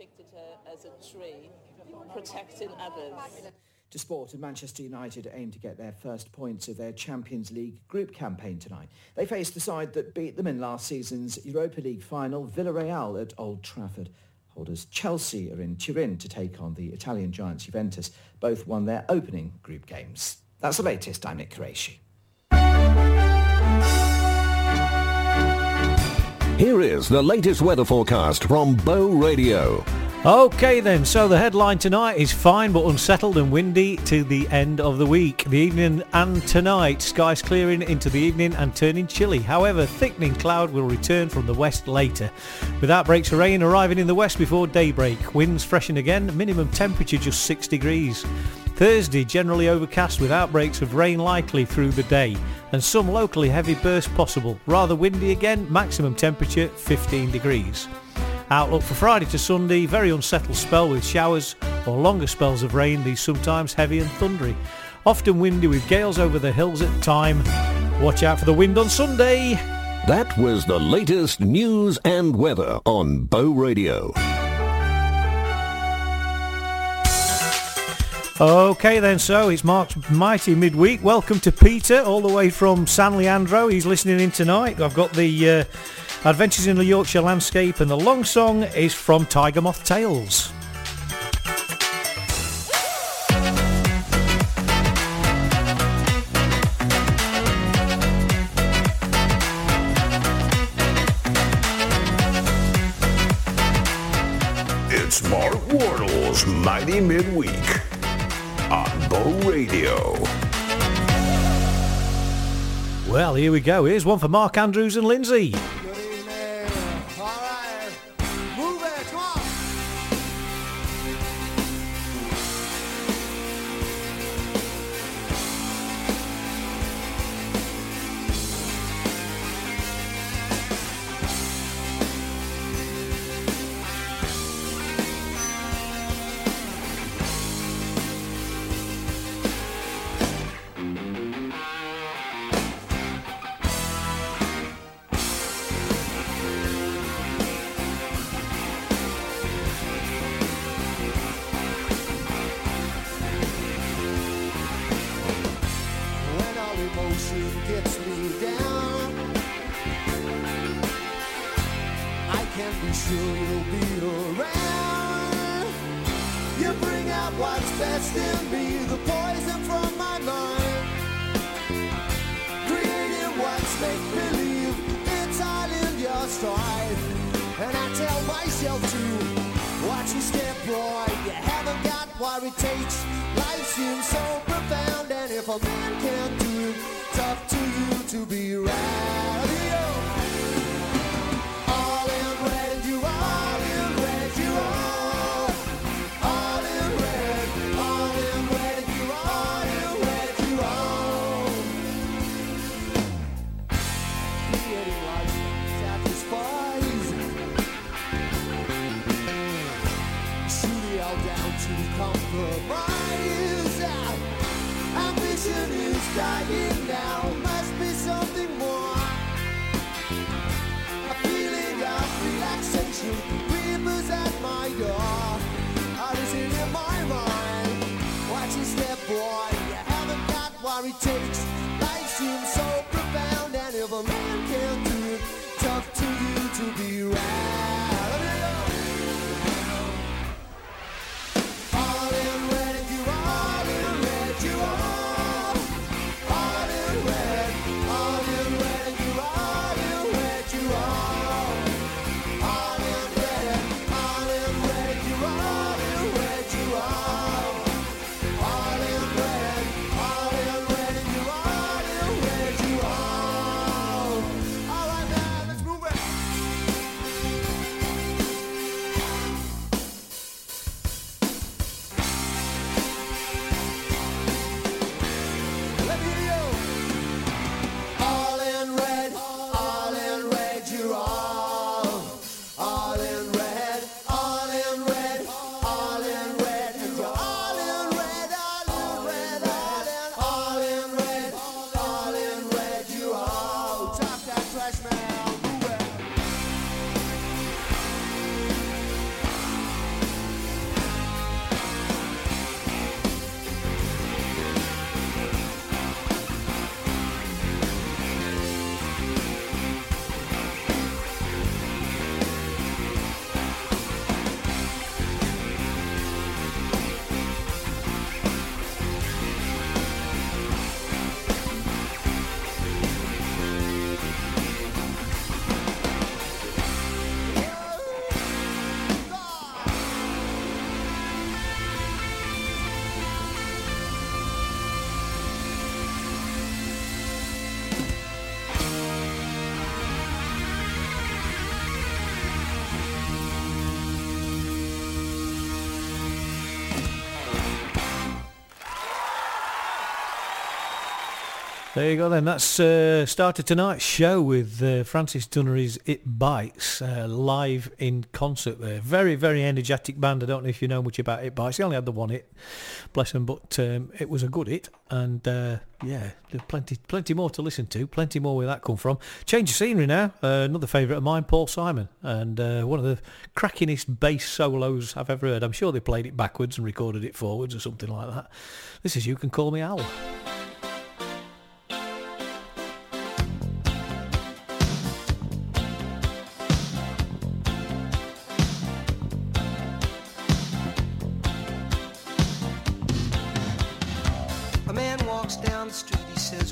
depicted her as a tree protecting others. To sport and Manchester United aim to get their first points of their Champions League group campaign tonight. They face the side that beat them in last season's Europa League final, Villarreal at Old Trafford. Holders Chelsea are in Turin to take on the Italian giants Juventus. Both won their opening group games. That's the latest. I'm Nick Qureshi. Here is the latest weather forecast from Bow Radio. Okay then, so the headline tonight is fine but unsettled and windy to the end of the week. The evening and tonight, skies clearing into the evening and turning chilly. However, thickening cloud will return from the west later. With outbreaks of rain arriving in the west before daybreak. Winds freshen again, minimum temperature just 6 degrees. Thursday, generally overcast with outbreaks of rain likely through the day and some locally heavy bursts possible. Rather windy again, maximum temperature 15 degrees. Outlook for Friday to Sunday, very unsettled spell with showers or longer spells of rain, these sometimes heavy and thundery. Often windy with gales over the hills at time. Watch out for the wind on Sunday. That was the latest news and weather on Bow Radio. Okay then, so it's Mark's Mighty Midweek. Welcome to Peter, all the way from San Leandro. He's listening in tonight. I've got the uh, Adventures in the Yorkshire Landscape, and the long song is from Tiger Moth Tales. It's Mark Wardle's Mighty Midweek on Bow Radio. Well, here we go. Here's one for Mark Andrews and Lindsay. There you go then. That's uh, started tonight's show with uh, Francis Dunnery's It Bites uh, live in concert there. Very, very energetic band. I don't know if you know much about It Bites. They only had the one hit, bless them, but um, it was a good hit. And uh, yeah, there's plenty, plenty more to listen to. Plenty more where that come from. Change of scenery now. Uh, another favourite of mine, Paul Simon, and uh, one of the crackingest bass solos I've ever heard. I'm sure they played it backwards and recorded it forwards or something like that. This is You Can Call Me Al.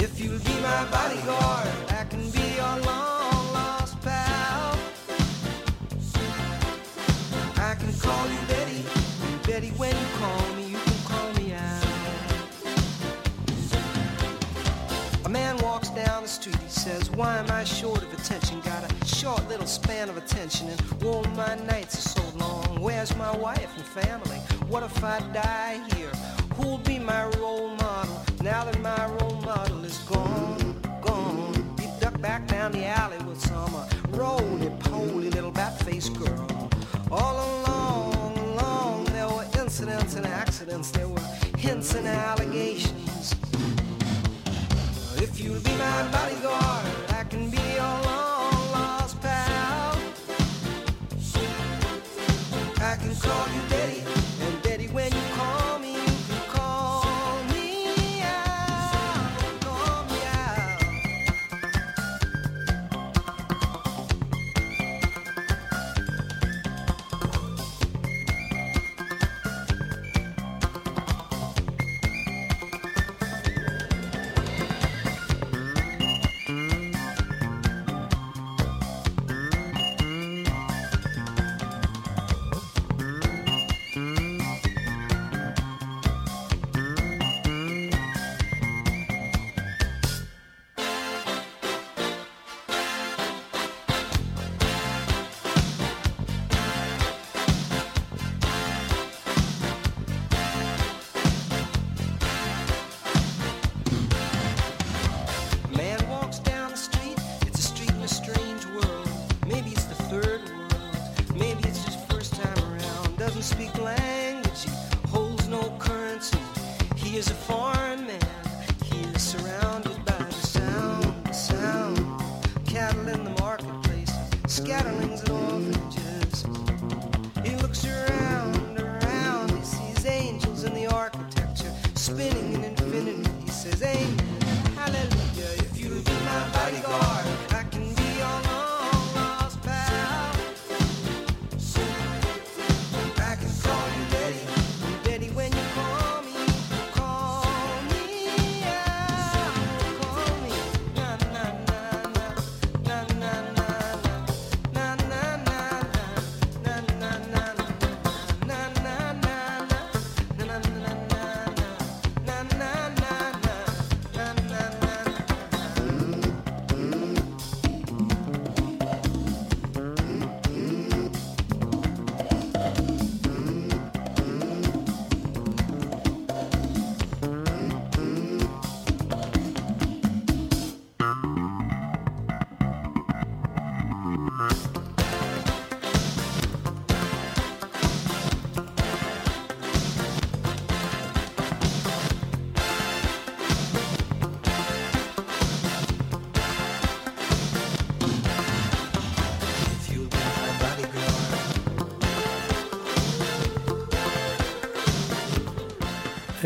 If you'll be my bodyguard, I can be your long lost pal. I can call you Betty, Betty, when you call me, you can call me out. A man walks down the street, he says, Why am I short of attention? Got a short little span of attention, and oh, my nights are so long. Where's my wife and family? What if I die here? Who'll be my role model now that my role model is gone? Gone. He ducked back down the alley with some uh, roly-poly little bat-faced girl. All along, along, there were incidents and accidents. There were hints and allegations. If you'll be my bodyguard,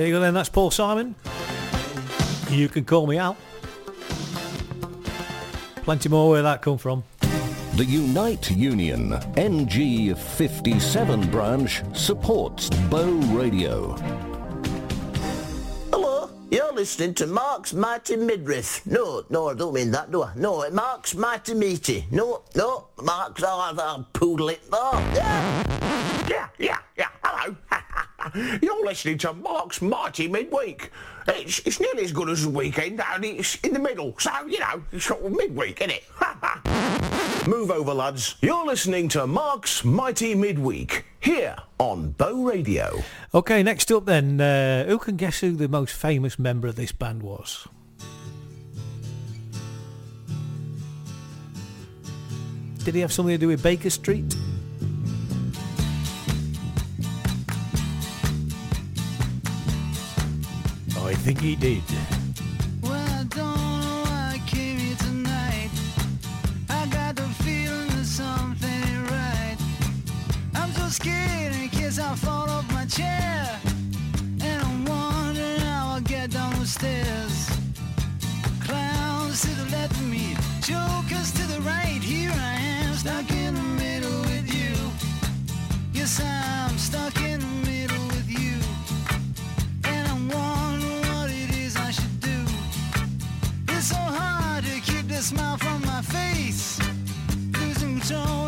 There you go then, that's Paul Simon. You can call me Al. Plenty more where that come from. The Unite Union NG57 branch supports Bow Radio. Hello, you're listening to Mark's Mighty Midriff. No, no, I don't mean that, do I? No, Mark's Mighty Meaty. No, no, Mark's... Oh, I'll poodle it. Oh, yeah. Yeah, yeah, yeah. You're listening to Mark's Mighty Midweek. It's, it's nearly as good as the weekend, only it's in the middle. So, you know, it's sort of midweek, isn't it? Move over, lads. You're listening to Mark's Mighty Midweek here on Bow Radio. Okay, next up then, uh, who can guess who the most famous member of this band was? Did he have something to do with Baker Street? I think he did. Well, I don't Losing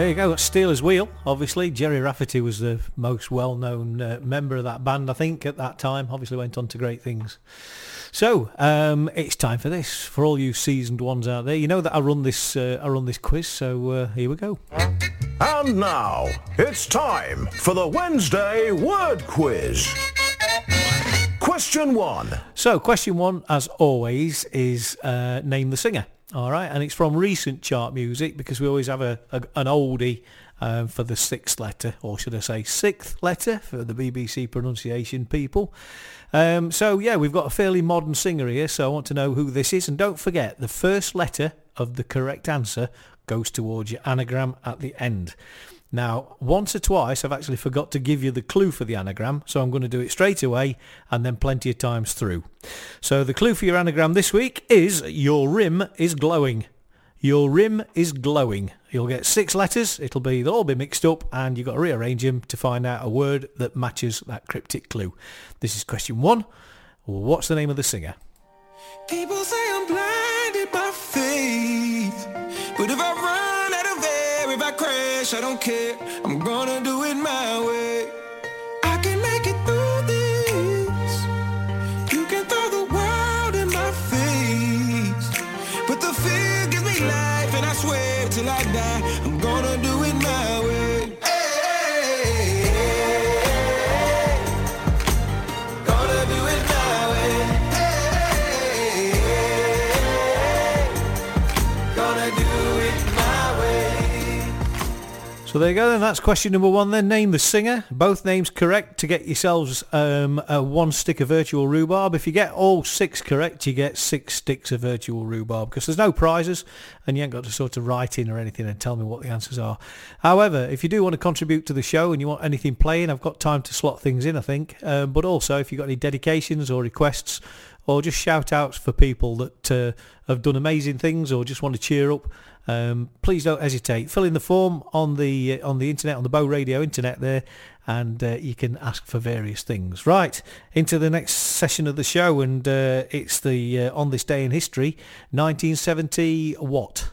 There you go, Stealers Wheel. Obviously, Gerry Rafferty was the most well-known uh, member of that band, I think, at that time. Obviously, went on to great things. So um, it's time for this for all you seasoned ones out there. You know that I run this, uh, I run this quiz. So uh, here we go. And now, it's time for the Wednesday Word Quiz. Question one. So question one, as always, is uh, name the singer. All right, and it's from recent chart music because we always have a, a an oldie um, for the sixth letter, or should I say sixth letter for the BBC pronunciation people. Um, so yeah, we've got a fairly modern singer here, so I want to know who this is. And don't forget, the first letter of the correct answer goes towards your anagram at the end. Now, once or twice I've actually forgot to give you the clue for the anagram, so I'm going to do it straight away and then plenty of times through. So the clue for your anagram this week is your rim is glowing. Your rim is glowing. You'll get six letters. It'll be they'll all be mixed up, and you've got to rearrange them to find out a word that matches that cryptic clue. This is question one. What's the name of the singer? People say I'm blinded I don't care. I'm gonna do So there you go then, that's question number one then. Name the singer. Both names correct to get yourselves um, a one stick of virtual rhubarb. If you get all six correct, you get six sticks of virtual rhubarb because there's no prizes and you ain't got to sort of write in or anything and tell me what the answers are. However, if you do want to contribute to the show and you want anything playing, I've got time to slot things in, I think. Um, but also, if you've got any dedications or requests or just shout outs for people that uh, have done amazing things or just want to cheer up, um, please don't hesitate. Fill in the form on the uh, on the internet, on the Bow Radio internet there, and uh, you can ask for various things. Right, into the next session of the show, and uh, it's the uh, On This Day in History, 1970 what?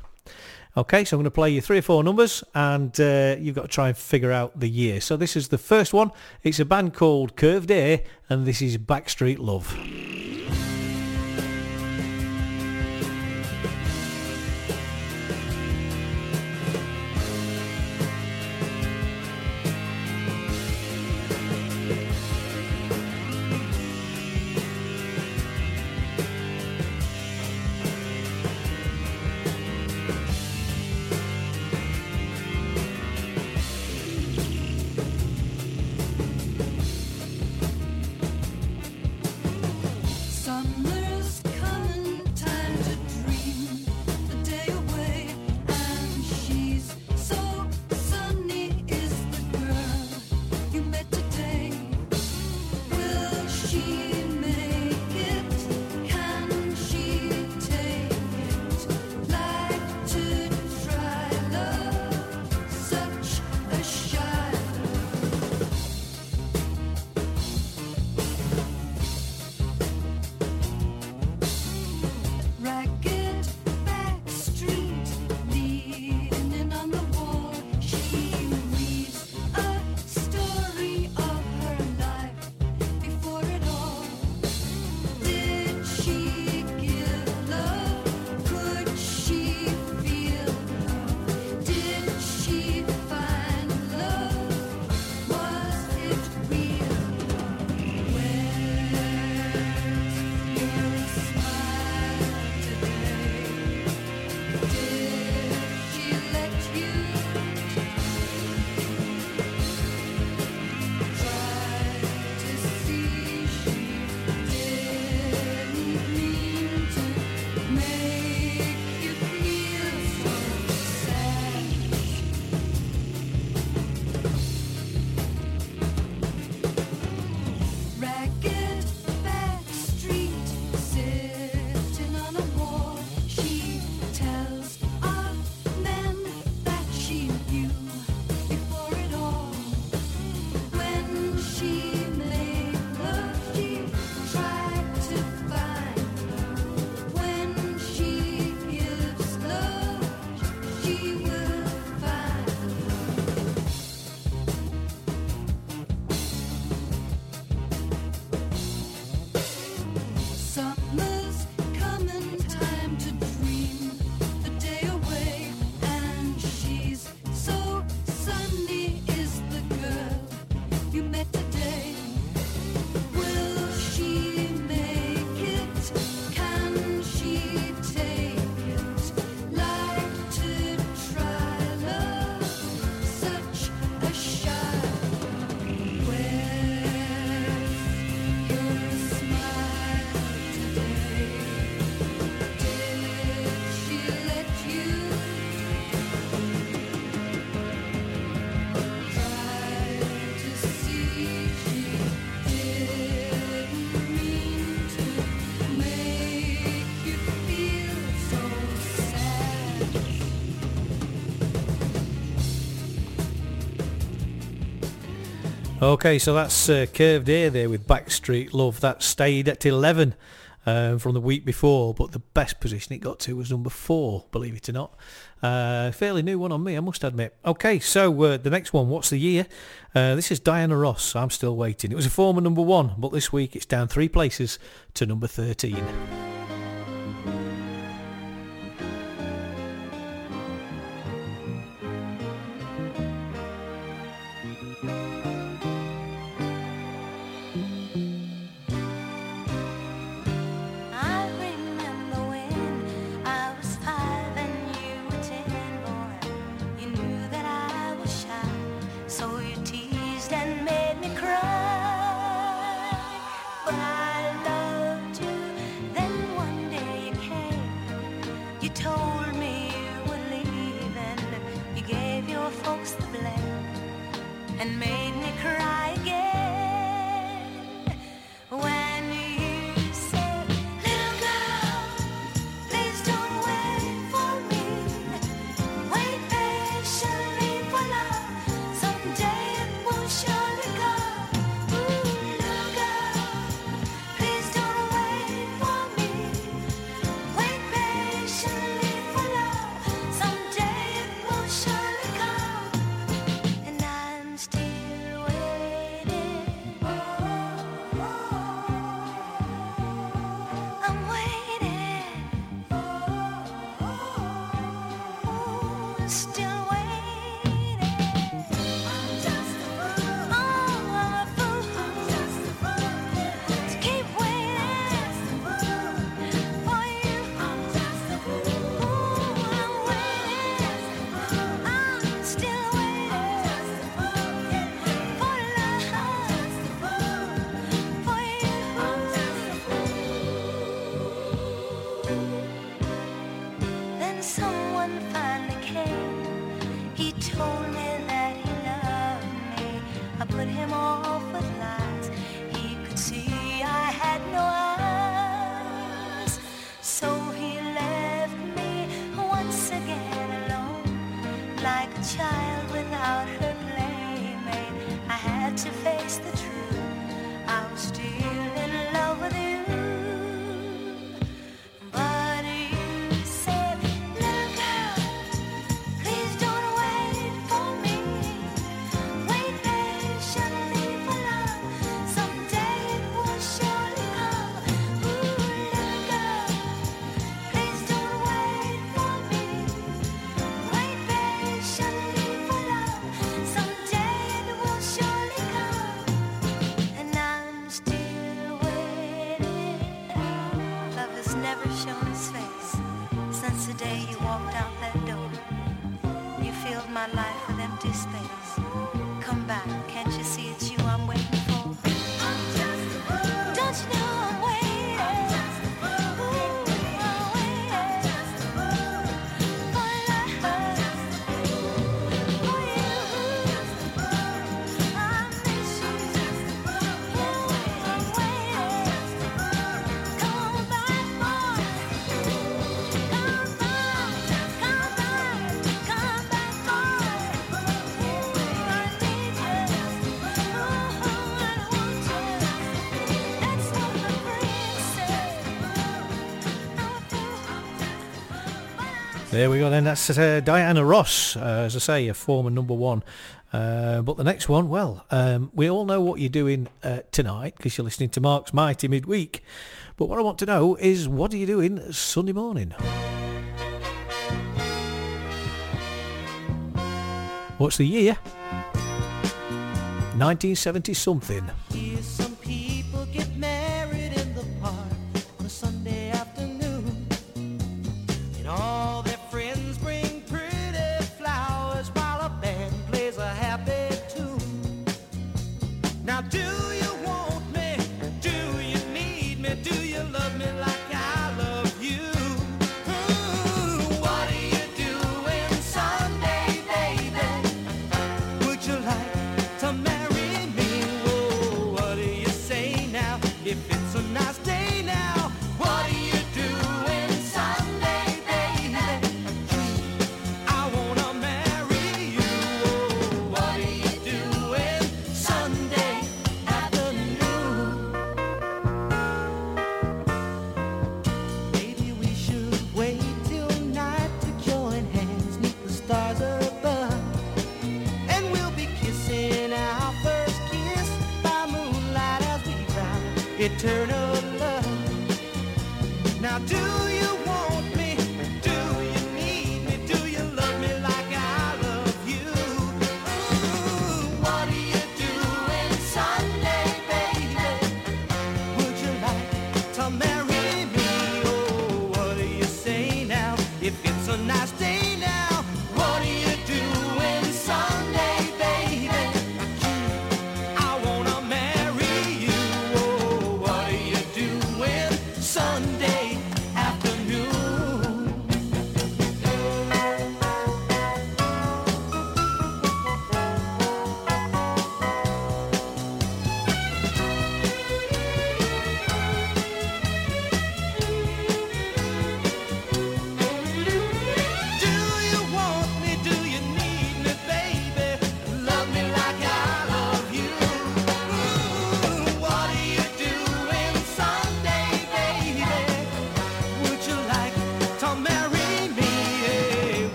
Okay, so I'm going to play you three or four numbers and uh, you've got to try and figure out the year. So this is the first one. It's a band called Curved Air and this is Backstreet Love. Okay, so that's uh, Curved Air there with Backstreet Love. That stayed at 11 um, from the week before, but the best position it got to was number four, believe it or not. Uh, fairly new one on me, I must admit. Okay, so uh, the next one, what's the year? Uh, this is Diana Ross. I'm still waiting. It was a former number one, but this week it's down three places to number 13. there we go then. That's uh, Diana Ross, uh, as I say, a former number one. Uh, but the next one, well, um, we all know what you're doing uh, tonight because you're listening to Mark's Mighty Midweek. But what I want to know is what are you doing Sunday morning? What's the year? 1970 something.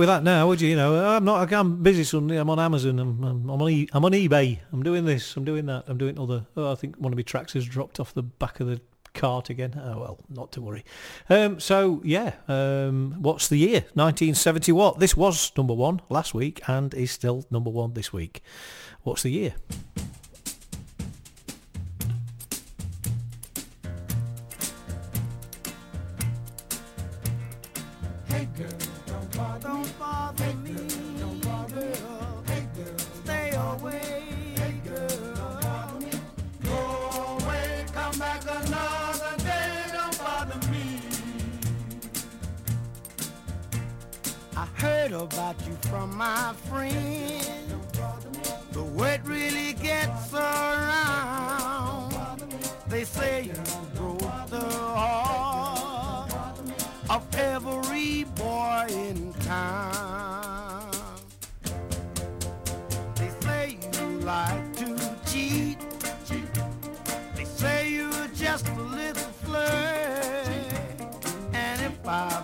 With that now, would you? You know, I'm not. I'm busy Sunday. I'm on Amazon. I'm, I'm, I'm on. E, I'm on eBay. I'm doing this. I'm doing that. I'm doing other. Oh, I think one of my tracks has dropped off the back of the cart again. Oh well, not to worry. Um, so yeah, um, what's the year? 1970. What? This was number one last week and is still number one this week. What's the year? Heard about you from my friend. The word really gets around. They say you broke the heart of every boy in town. They say you like to cheat. They say you're just a little flirt. And if I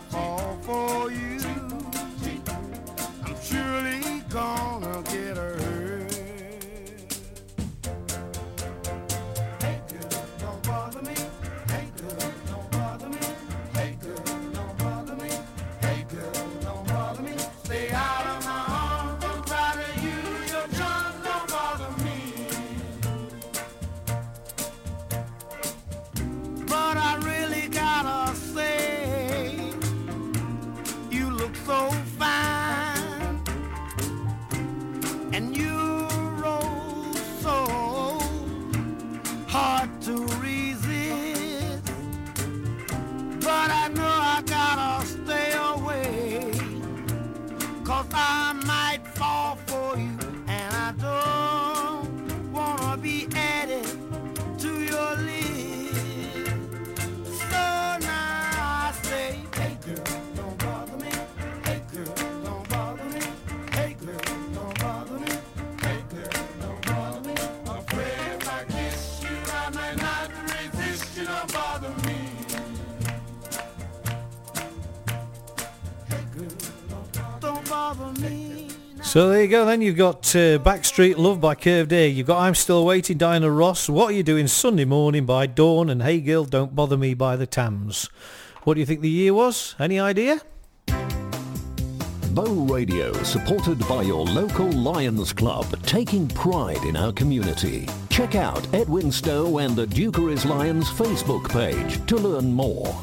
But I So there you go then, you've got uh, Backstreet Love by Curved Air, you've got I'm Still Waiting, Diana Ross, What Are You Doing Sunday Morning by Dawn, and Hey Girl, Don't Bother Me by The Tams. What do you think the year was? Any idea? Bow Radio, supported by your local Lions Club, taking pride in our community. Check out Edwinstowe and the Dukeries Lions Facebook page to learn more.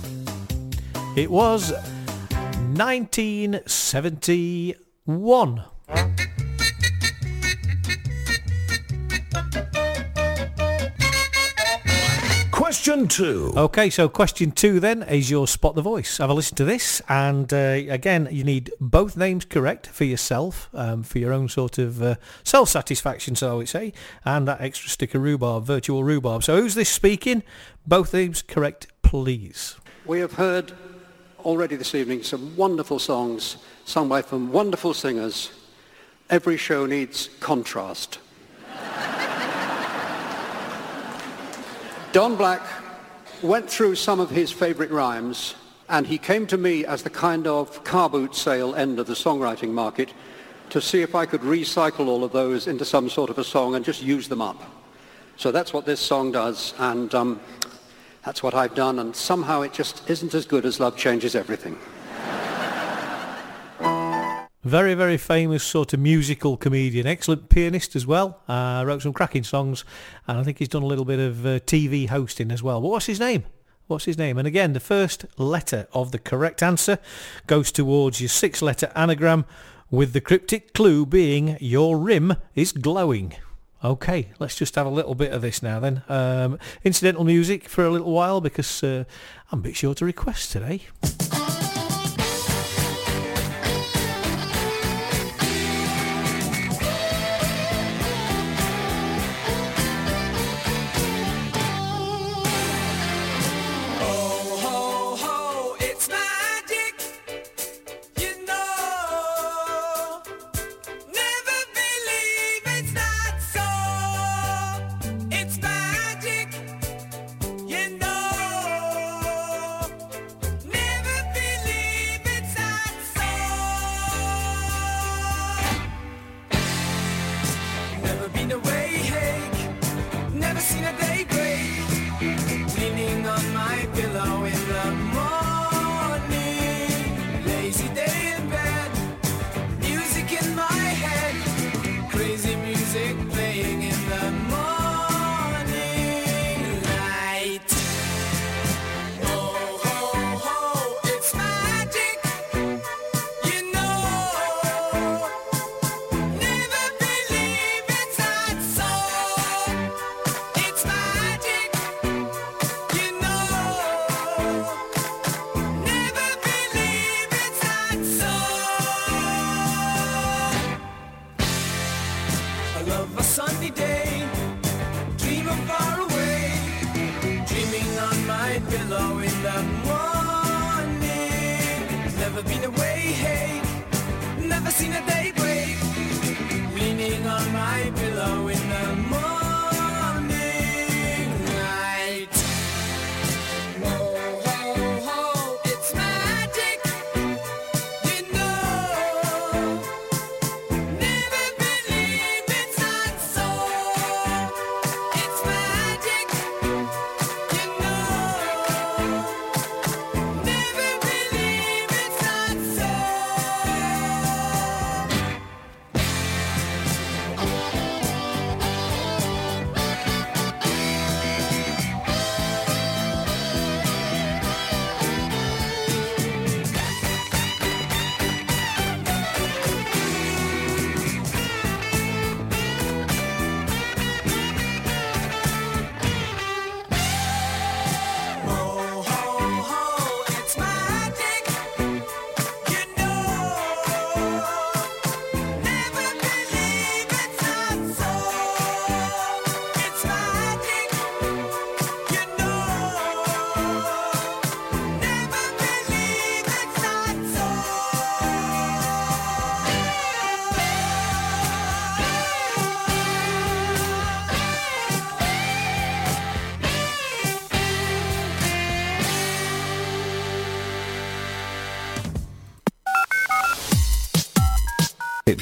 It was 1971. Question two. Okay, so question two then is your spot the voice. Have a listen to this, and uh, again, you need both names correct for yourself, um, for your own sort of uh, self-satisfaction, so I would say, and that extra stick of rhubarb, virtual rhubarb. So who's this speaking? Both names correct, please. We have heard already this evening some wonderful songs sung by some wonderful singers. Every show needs contrast. Don Black went through some of his favorite rhymes And he came to me as the kind of car boot sale end of the songwriting market to see if I could recycle all of those into some sort of a song and just use them up. So that's what this song does, and um, that's what I've done, and somehow it just isn't as good as Love Changes Everything. Very, very famous sort of musical comedian. Excellent pianist as well. Uh, wrote some cracking songs. And I think he's done a little bit of uh, TV hosting as well. But what's his name? What's his name? And again, the first letter of the correct answer goes towards your six-letter anagram with the cryptic clue being your rim is glowing. Okay, let's just have a little bit of this now then. Um, incidental music for a little while because uh, I'm a bit short of requests today.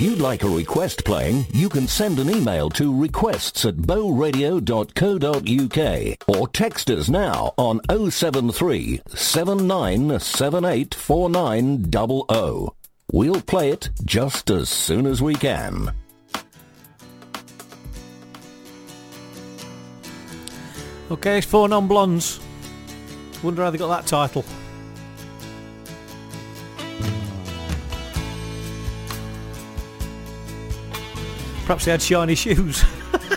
You'd like a request playing, you can send an email to requests at bowradio.co.uk or text us now on 073 79784900. We'll play it just as soon as we can. Okay, it's four non-blondes. Wonder how they got that title. Perhaps they had shiny shoes.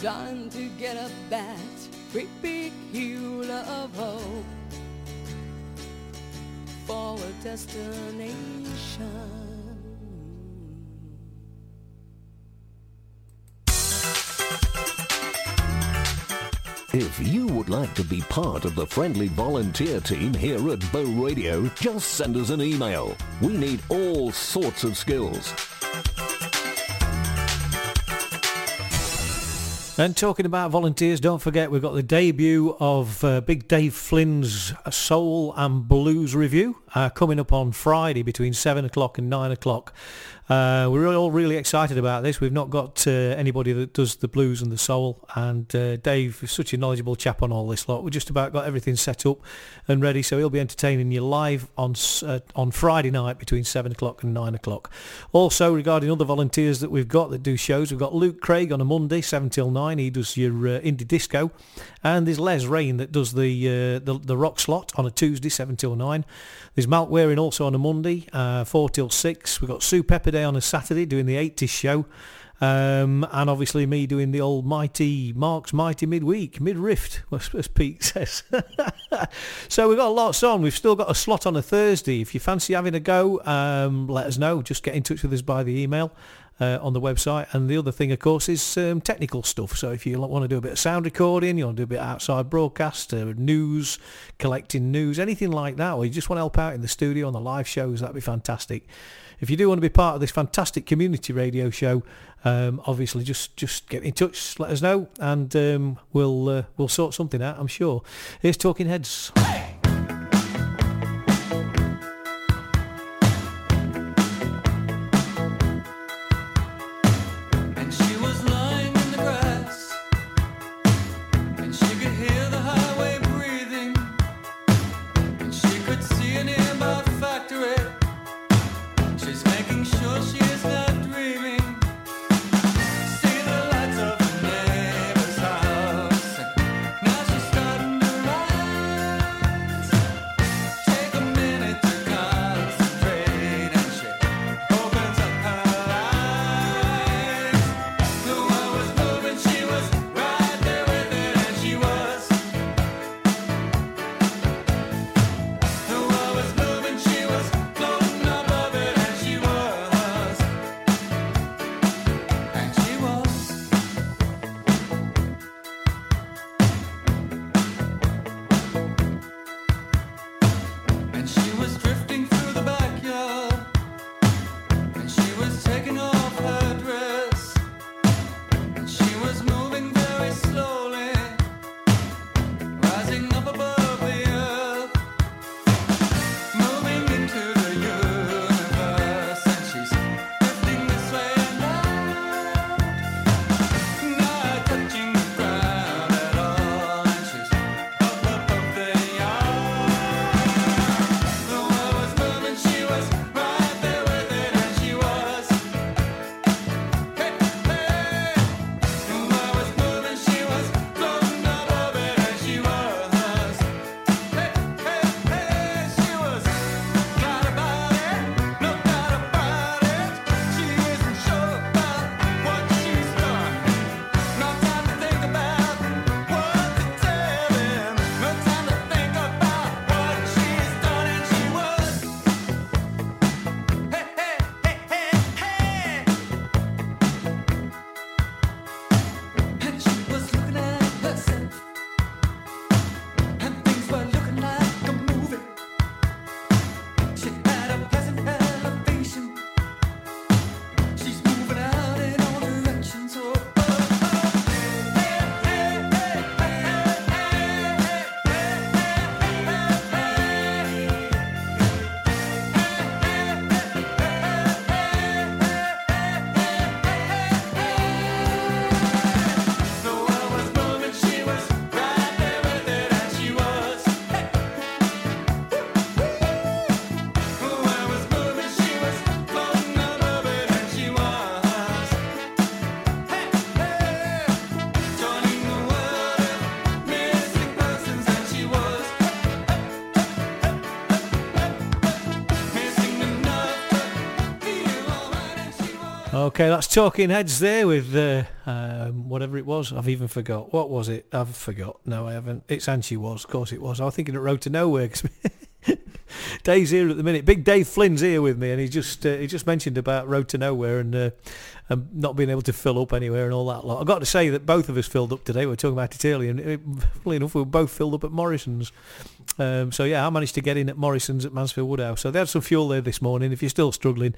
trying to get up that great big hill of hope for a destination. If you would like to be part of the friendly volunteer team here at Bow Radio, just send us an email. We need all sorts of skills. And talking about volunteers, don't forget we've got the debut of uh, Big Dave Flynn's Soul and Blues review uh, coming up on Friday between 7 o'clock and 9 o'clock. Uh, we're all really excited about this. We've not got uh, anybody that does the blues and the soul, and uh, Dave is such a knowledgeable chap on all this lot. We've just about got everything set up and ready, so he'll be entertaining you live on uh, on Friday night between seven o'clock and nine o'clock. Also, regarding other volunteers that we've got that do shows, we've got Luke Craig on a Monday, seven till nine. He does your uh, indie disco, and there's Les Rain that does the the the rock slot on a Tuesday, seven till nine. There's Malk Waring also on a Monday, uh, four till six. We've got Sue Pepperday on a Saturday doing the 80s show. Um, and obviously me doing the old mighty Mark's mighty midweek mid-rift as Pete says. so we've got lots on. We've still got a slot on a Thursday. If you fancy having a go, um, let us know. Just get in touch with us by the email. Uh, on the website and the other thing of course is um, technical stuff so if you want to do a bit of sound recording you want to do a bit outside broadcast uh, news collecting news anything like that or you just want to help out in the studio on the live shows that'd be fantastic if you do want to be part of this fantastic community radio show, um, obviously just just get in touch, let us know, and um, we'll uh, we'll sort something out. I'm sure. Here's Talking Heads. Okay, that's Talking Heads there with uh, um, whatever it was. I've even forgot. What was it? I've forgot. No, I haven't. It's and she was. Of course it was. I was thinking it Road to Nowhere. Dave's here at the minute. Big Dave Flynn's here with me, and he just uh, he just mentioned about Road to Nowhere and, uh, and not being able to fill up anywhere and all that lot. I've got to say that both of us filled up today. We are talking about it earlier, and it, funnily enough, we were both filled up at Morrison's. Um, so yeah, I managed to get in at Morrison's at Mansfield Woodhouse. So they had some fuel there this morning. If you're still struggling,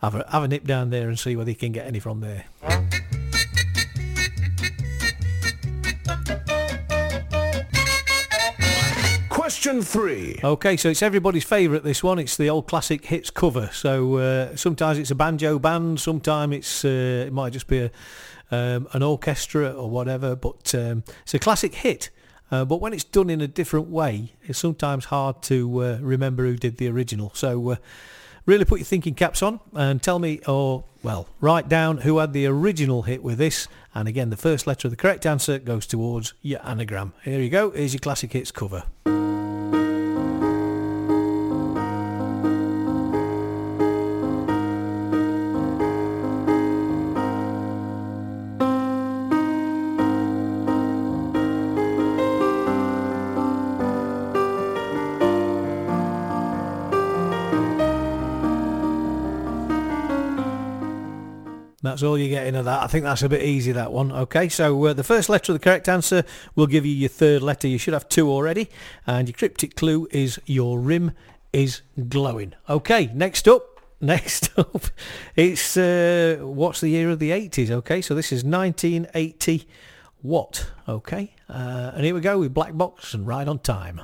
have a, have a nip down there and see whether you can get any from there. Question three. Okay, so it's everybody's favourite. This one, it's the old classic hits cover. So uh, sometimes it's a banjo band, sometimes it's uh, it might just be a, um, an orchestra or whatever. But um, it's a classic hit. Uh, but when it's done in a different way, it's sometimes hard to uh, remember who did the original. So uh, really put your thinking caps on and tell me, or well, write down who had the original hit with this. And again, the first letter of the correct answer goes towards your anagram. Here you go. Here's your classic hits cover. That's all you're getting of that. I think that's a bit easy, that one. Okay, so uh, the first letter of the correct answer will give you your third letter. You should have two already. And your cryptic clue is your rim is glowing. Okay, next up. Next up, it's uh, what's the year of the 80s? Okay, so this is 1980 what? Okay, uh, and here we go with Black Box and Ride on Time.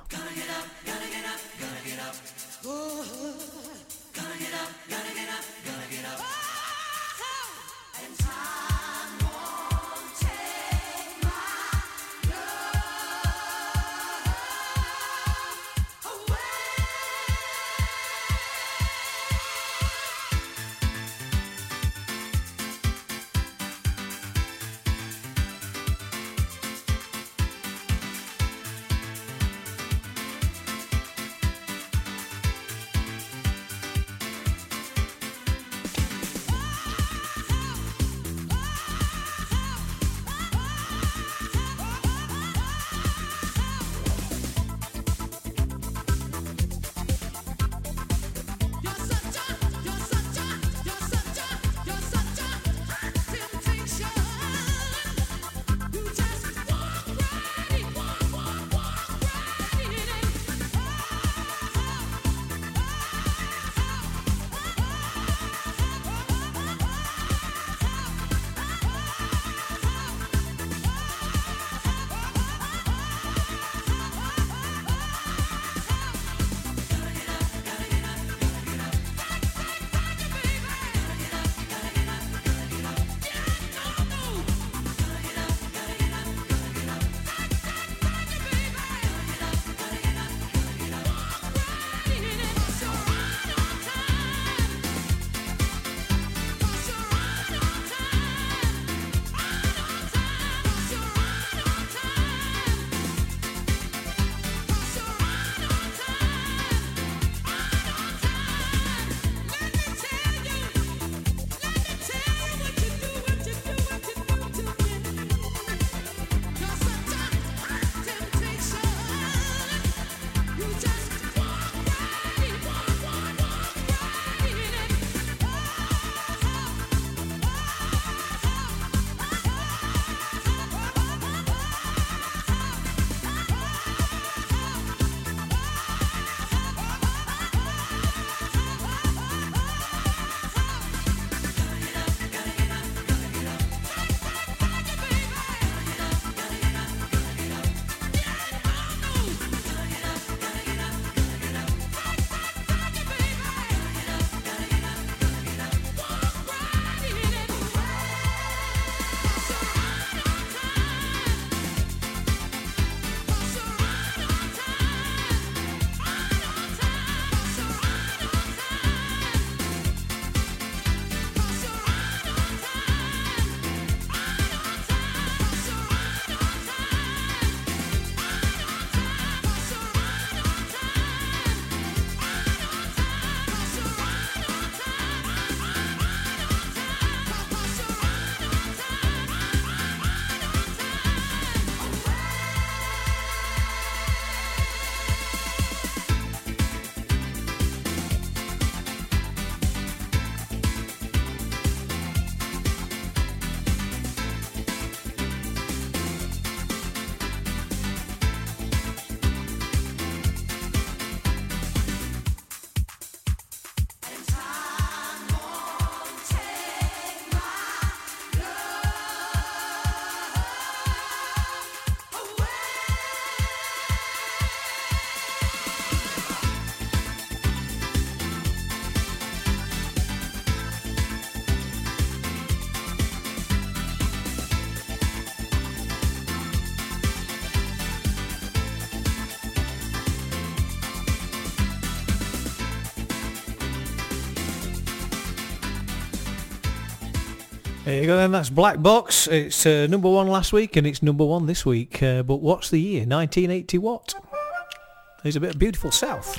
there you go then. That's Black Box. It's uh, number one last week and it's number one this week. Uh, but what's the year? 1980 what? There's a bit of beautiful South.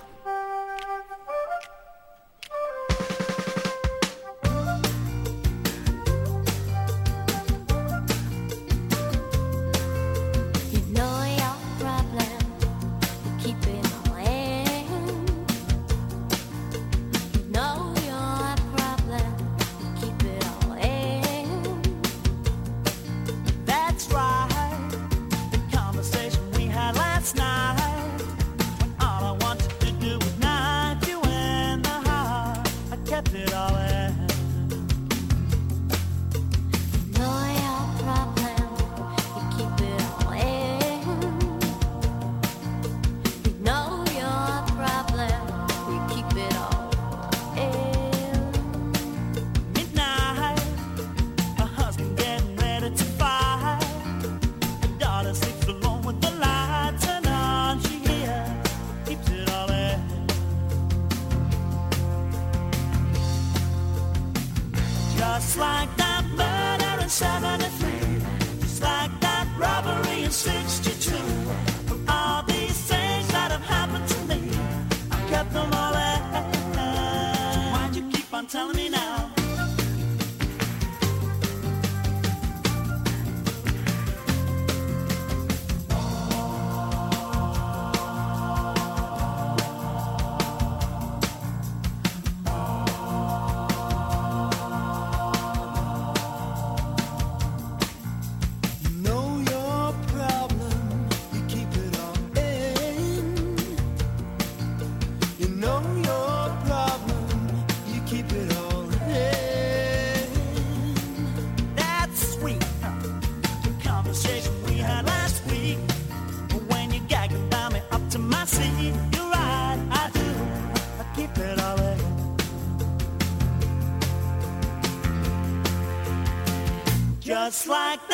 like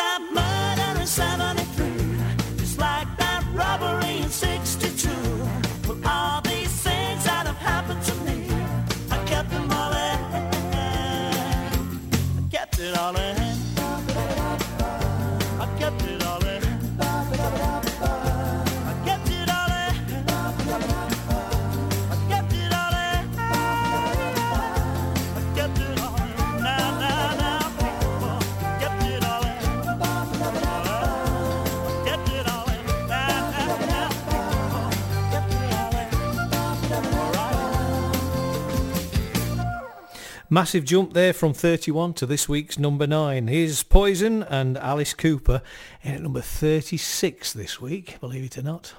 Massive jump there from 31 to this week's number 9. Here's Poison and Alice Cooper at number 36 this week, believe it or not.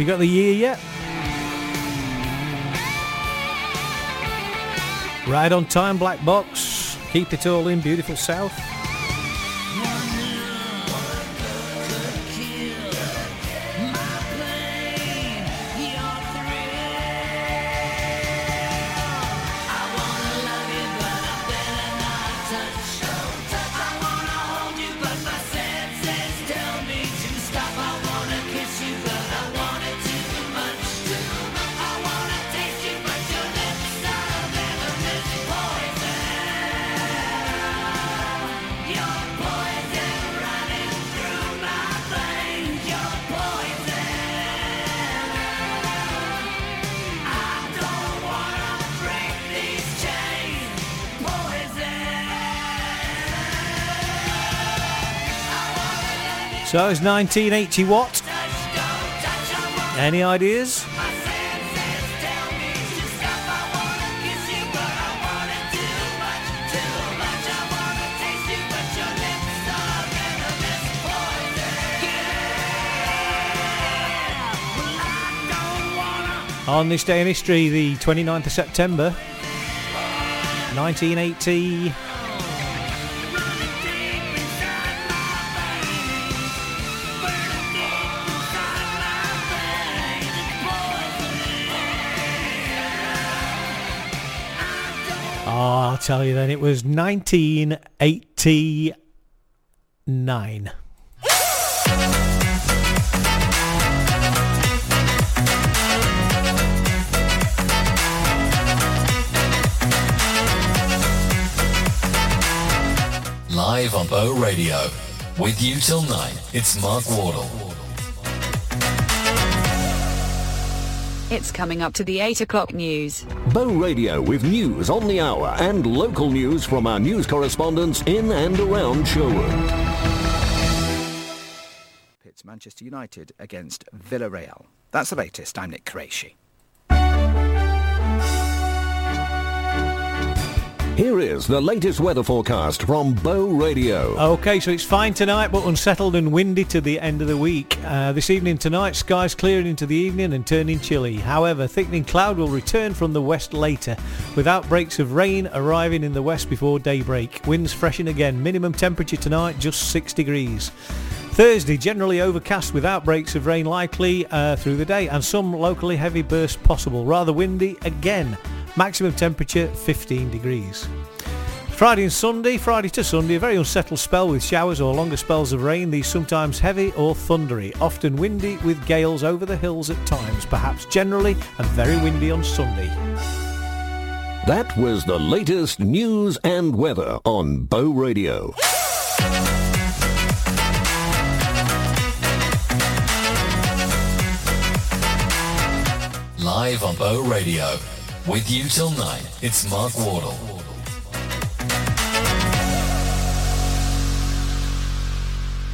You got the year yet? Right on time, Black Box. Keep it all in, beautiful South. So it's 1980 what? Any ideas? On this day in history, the 29th of September, 1980. Tell you then, it was 1989. Live on Bow Radio. With you till 9, it's Mark Wardle. It's coming up to the 8 o'clock news. Bow Radio with news on the hour and local news from our news correspondents in and around Sherwood. It's Manchester United against Villarreal. That's the latest. I'm Nick Qureshi. Here is the latest weather forecast from Bow Radio. Okay, so it's fine tonight, but unsettled and windy to the end of the week. Uh, this evening tonight, skies clearing into the evening and turning chilly. However, thickening cloud will return from the west later, with outbreaks of rain arriving in the west before daybreak. Winds freshen again. Minimum temperature tonight just 6 degrees. Thursday, generally overcast with outbreaks of rain likely uh, through the day and some locally heavy bursts possible. Rather windy again. Maximum temperature 15 degrees. Friday and Sunday, Friday to Sunday, a very unsettled spell with showers or longer spells of rain, these sometimes heavy or thundery, often windy with gales over the hills at times, perhaps generally, and very windy on Sunday. That was the latest news and weather on Bow Radio. Live on Bow Radio. With you till 9, it's Mark Wardle.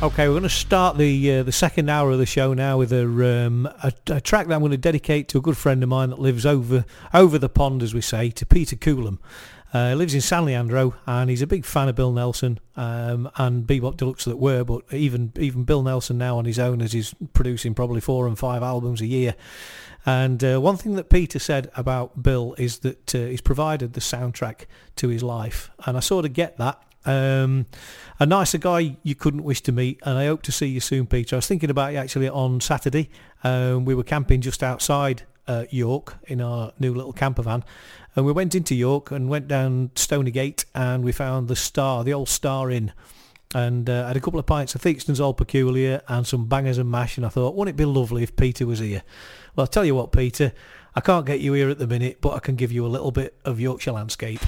Okay, we're going to start the uh, the second hour of the show now with a, um, a a track that I'm going to dedicate to a good friend of mine that lives over over the pond, as we say, to Peter Coolham. Uh, he lives in San Leandro, and he's a big fan of Bill Nelson um, and Be Bop Deluxe that were, but even even Bill Nelson now on his own, as he's producing probably four and five albums a year. And uh, one thing that Peter said about Bill is that uh, he's provided the soundtrack to his life, and I sort of get that. Um, a nicer guy you couldn't wish to meet, and I hope to see you soon, Peter. I was thinking about you actually on Saturday. Um, we were camping just outside uh, York in our new little camper van, and we went into York and went down Stonegate, and we found the Star, the old Star Inn, and uh, had a couple of pints of Theakston's Old Peculier and some bangers and mash, and I thought, wouldn't it be lovely if Peter was here? Well, I'll tell you what, Peter, I can't get you here at the minute, but I can give you a little bit of Yorkshire landscape.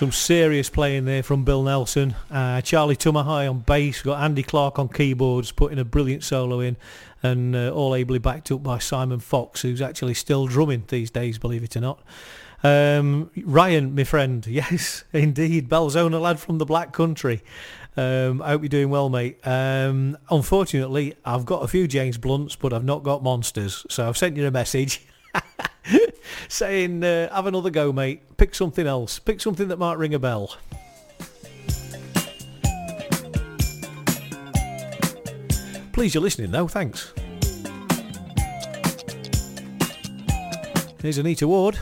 Some serious playing there from Bill Nelson. Uh, Charlie Tumahai on bass. Got Andy Clark on keyboards, putting a brilliant solo in, and uh, all ably backed up by Simon Fox, who's actually still drumming these days, believe it or not. Um, Ryan, my friend, yes, indeed, Belzona lad from the Black Country. Um, I hope you're doing well, mate. Um, unfortunately, I've got a few James Blunts, but I've not got monsters. So I've sent you a message saying, uh, have another go, mate. Pick something else. Pick something that might ring a bell. Please, you're listening, though. Thanks. Here's Anita Ward.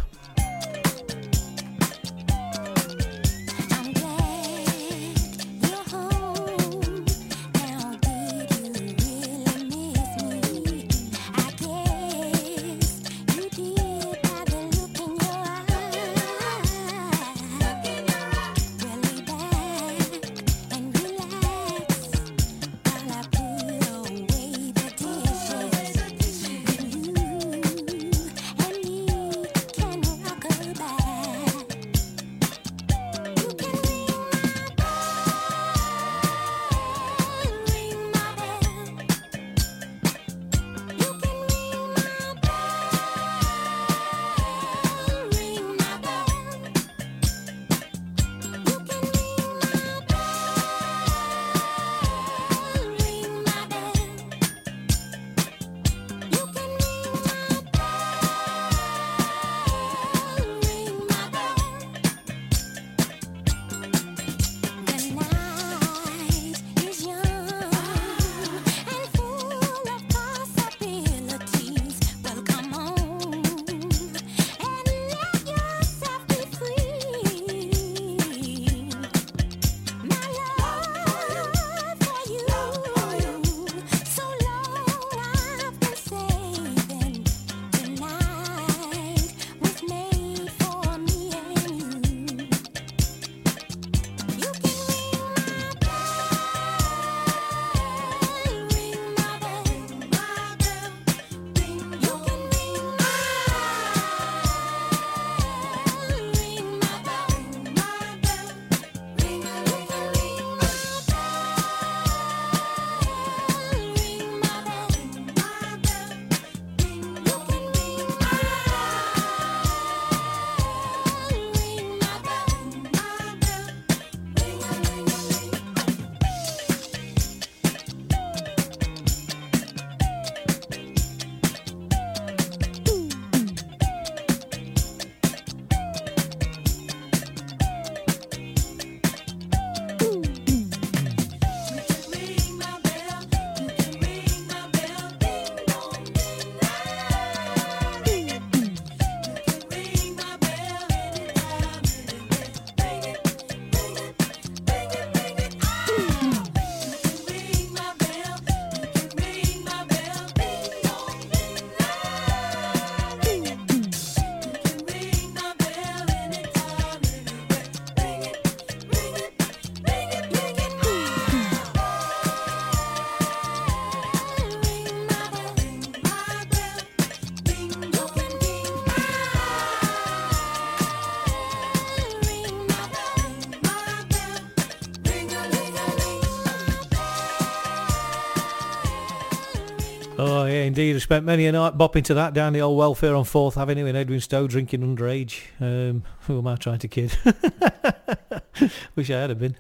Indeed. I spent many a night bopping to that down the old welfare on 4th Avenue in Edwinstowe drinking underage. Um, who am I trying to kid? Wish I had have been.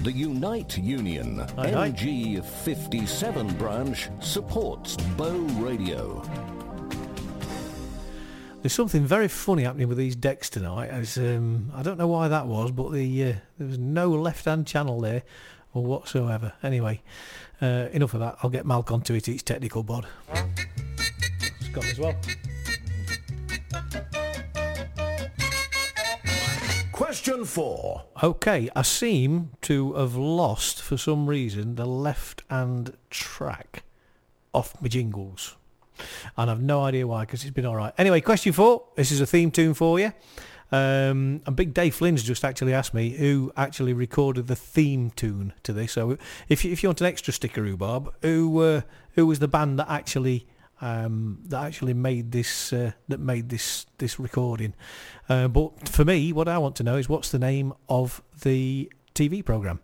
The Unite Union Aye, aye. NG57 branch supports Bow Radio. There's something very funny happening with these decks tonight. As, um, I don't know why that was, but the uh, there was no left-hand channel there or whatsoever. Anyway, uh, enough of that. I'll get Malk onto it. It's technical bod. Scott as well. Question four. Okay, I seem to have lost for some reason the left-hand track off my jingles. And I've no idea why because it's been all right. Anyway, question four. This is a theme tune for you. Um, and Big Dave Flynn's just actually asked me who actually recorded the theme tune to this. So if you, if you want an extra sticker rhubarb, who uh, who was the band that actually um, that actually made this uh, that made this this recording. Uh, but for me, what I want to know is what's the name of the TV program.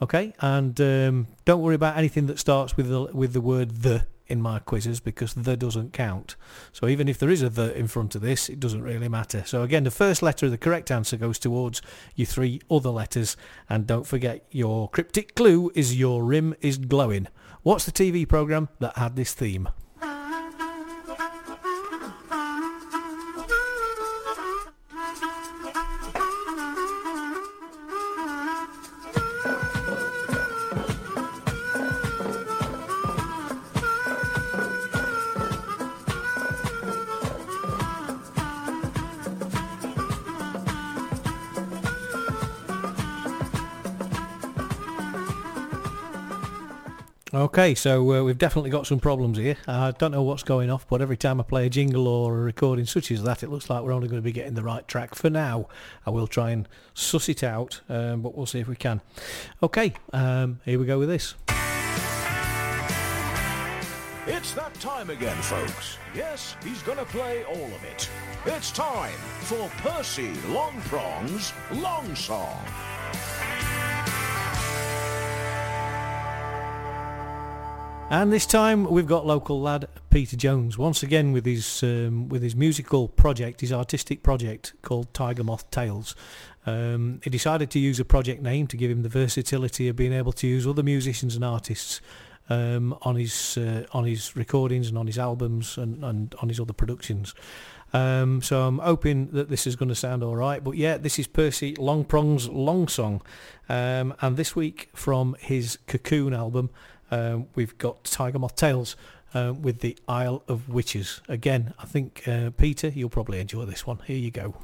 Okay, and um, don't worry about anything that starts with the with the word the in my quizzes because the doesn't count. So even if there is a the in front of this, it doesn't really matter. So again, the first letter of the correct answer goes towards your three other letters. And don't forget, your cryptic clue is your rim is glowing. What's the TV program that had this theme? Okay, so uh, we've definitely got some problems here. I don't know what's going off, but every time I play a jingle or a recording such as that, it looks like we're only going to be getting the right track for now. I will try and suss it out, um, but we'll see if we can. Okay, um, here we go with this. It's that time again, folks. Yes, he's gonna play all of it. It's time for Percy Longprong's Long Song. And this time we've got local lad Peter Jones once again with his um, with his musical project, his artistic project called Tiger Moth Tales. Um, he decided to use a project name to give him the versatility of being able to use other musicians and artists um, on his uh, on his recordings and on his albums and, and on his other productions. Um, so I'm hoping that this is going to sound all right. But yeah, this is Percy Longprong's Long Song, um, and this week from his Cocoon album, um, we've got Tiger Moth Tales uh, with the Isle of Witches. Again, I think uh, Peter, you'll probably enjoy this one. Here you go.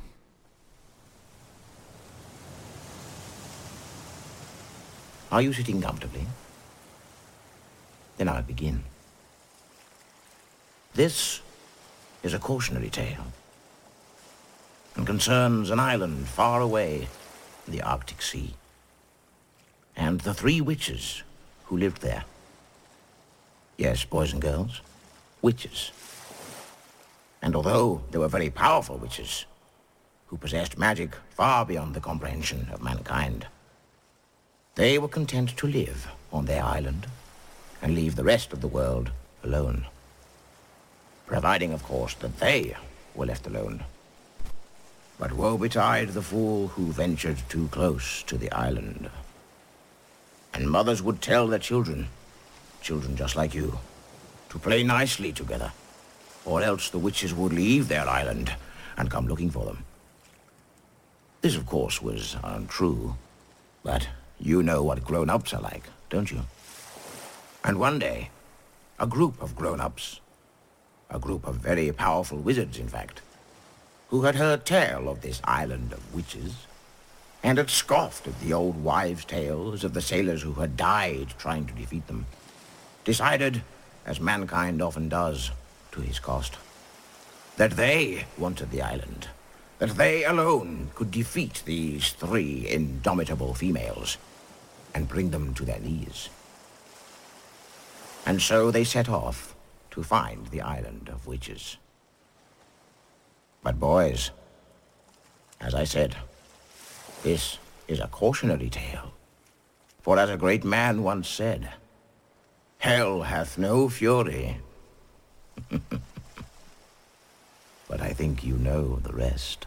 Are you sitting comfortably? Then I'll begin. This is a cautionary tale and concerns an island far away in the Arctic Sea and the three witches who lived there. Yes, boys and girls, witches. And although they were very powerful witches who possessed magic far beyond the comprehension of mankind, they were content to live on their island and leave the rest of the world alone. Providing, of course, that they were left alone. But woe betide the fool who ventured too close to the island. And mothers would tell their children, children just like you, to play nicely together, or else the witches would leave their island and come looking for them. This, of course, was untrue, but you know what grown-ups are like, don't you? And one day, a group of grown-ups, a group of very powerful wizards, in fact, who had heard tell of this island of witches, and had scoffed at the old wives' tales of the sailors who had died trying to defeat them, decided, as mankind often does, to his cost, that they wanted the island, that they alone could defeat these three indomitable females and bring them to their knees. And so they set off to find the island of witches. But boys, as I said, this is a cautionary tale. For as a great man once said, hell hath no fury. but I think you know the rest.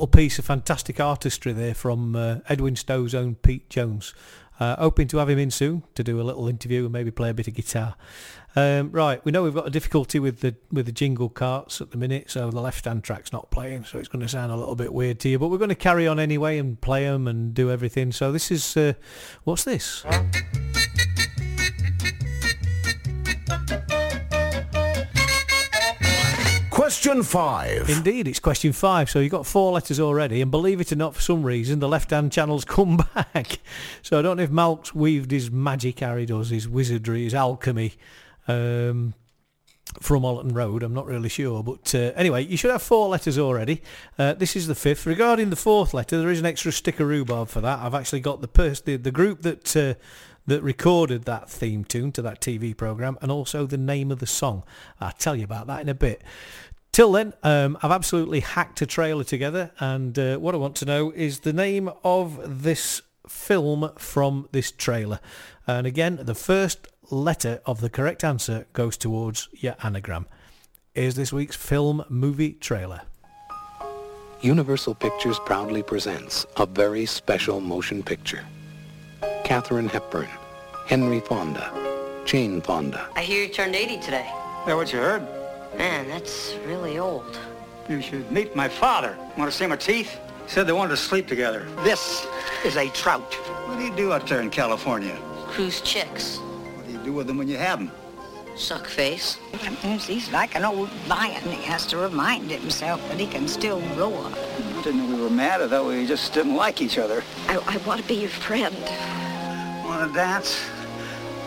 Little piece of fantastic artistry there from uh, Edwinstowe's own Pete Jones. Uh, hoping to have him in soon to do a little interview and maybe play a bit of guitar. Um, right, we know we've got a difficulty with the with the jingle carts at the minute, so the left hand track's not playing, so it's going to sound a little bit weird to you. But we're going to carry on anyway and play them and do everything. So this is uh, what's this? Question five. Indeed, it's question five. So you've got four letters already, and believe it or not, for some reason, the left-hand channel's come back. So I don't know if Malk's weaved his magic, he does, his wizardry, his alchemy um, from Ollerton Road. I'm not really sure. But uh, anyway, you should have four letters already. Uh, this is the fifth. Regarding the fourth letter, there is an extra sticker rhubarb for that. I've actually got the, pers- the, the group that... Uh, that recorded that theme tune to that TV program and also the name of the song. I'll tell you about that in a bit. Till then, um, I've absolutely hacked a trailer together, and uh, what I want to know is the name of this film from this trailer. And again, the first letter of the correct answer goes towards your anagram. Here's this week's film movie trailer. Universal Pictures proudly presents a very special motion picture. Katharine Hepburn, Henry Fonda, Jane Fonda, I hear you turned 80 today. That what you heard? Man, that's really old. You should meet my father. Want to see my teeth? Said they wanted to sleep together. This is a trout. What do you do out there in California? Cruise chicks. What do you do with them when you have them? Suck face. He's like an old lion. He has to remind himself that he can still roar. I didn't know we were mad. I thought we just didn't like each other. I, I want to be your friend. Want to dance?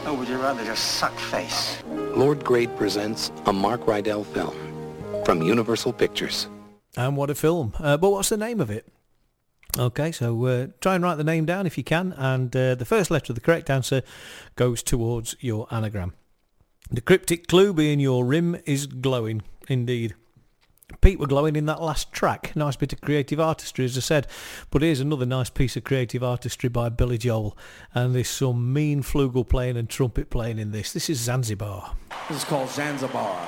Or would you rather just suck face? Lord Grade presents a Mark Rydell film from Universal Pictures. And what a film. Uh, but what's the name of it? Okay, so uh, try and write the name down if you can, and uh, the first letter of the correct answer goes towards your anagram. The cryptic clue being your rim is glowing, indeed. Pete were glowing in that last track. Nice bit of creative artistry, as I said. But here's another nice piece of creative artistry by Billy Joel. And there's some mean flugel playing and trumpet playing in this. This is Zanzibar. This is called Zanzibar.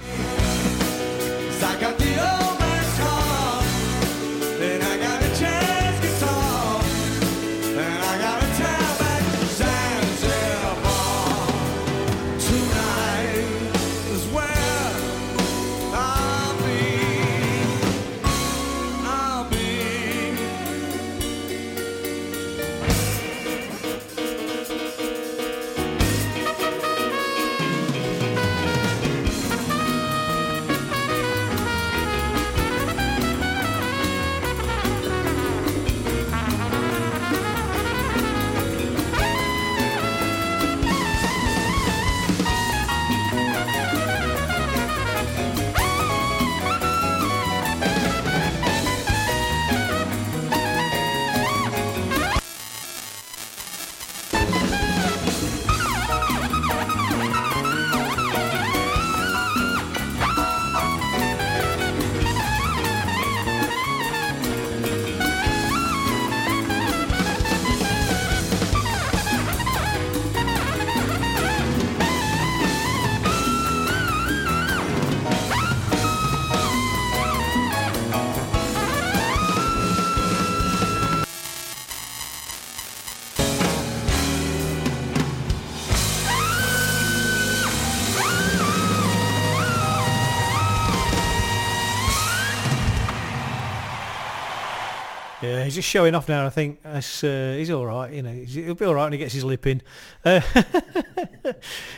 he's just showing off now. I think uh, he's all right. You know, he'll be all right when he gets his lip in. Uh,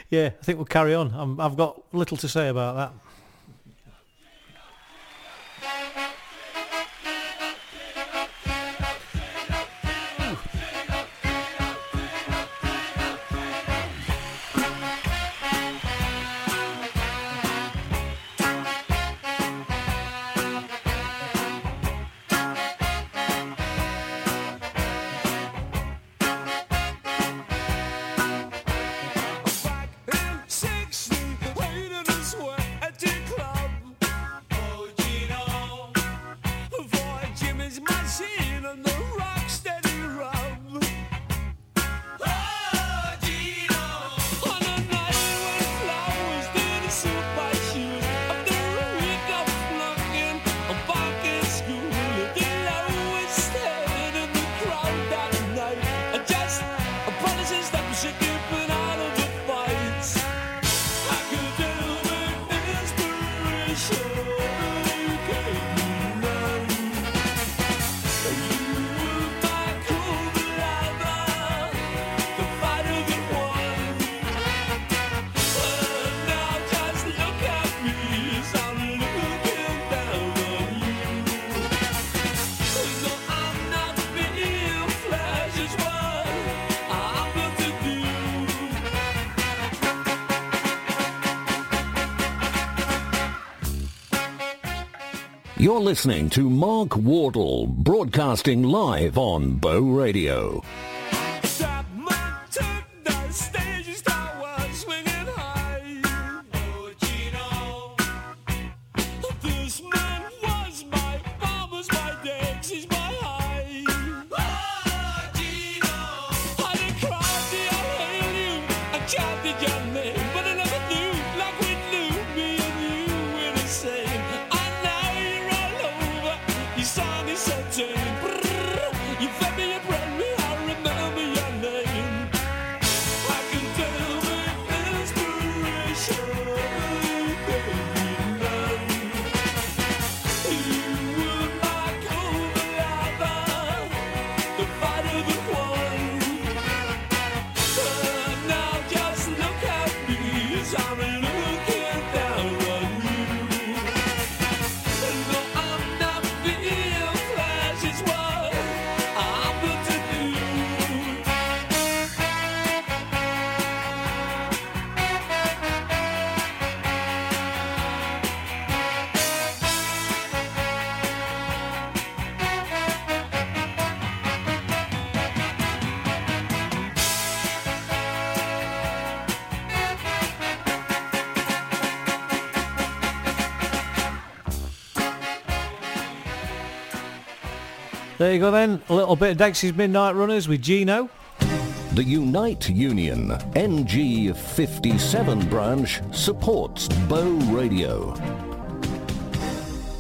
yeah, I think we'll carry on. i I've got little to say about that. You're listening to Mark Wardle, broadcasting live on Bow Radio. There you go then. A little bit of Dexys Midnight Runners with Geno. The Unite Union NG57 branch supports Bow Radio.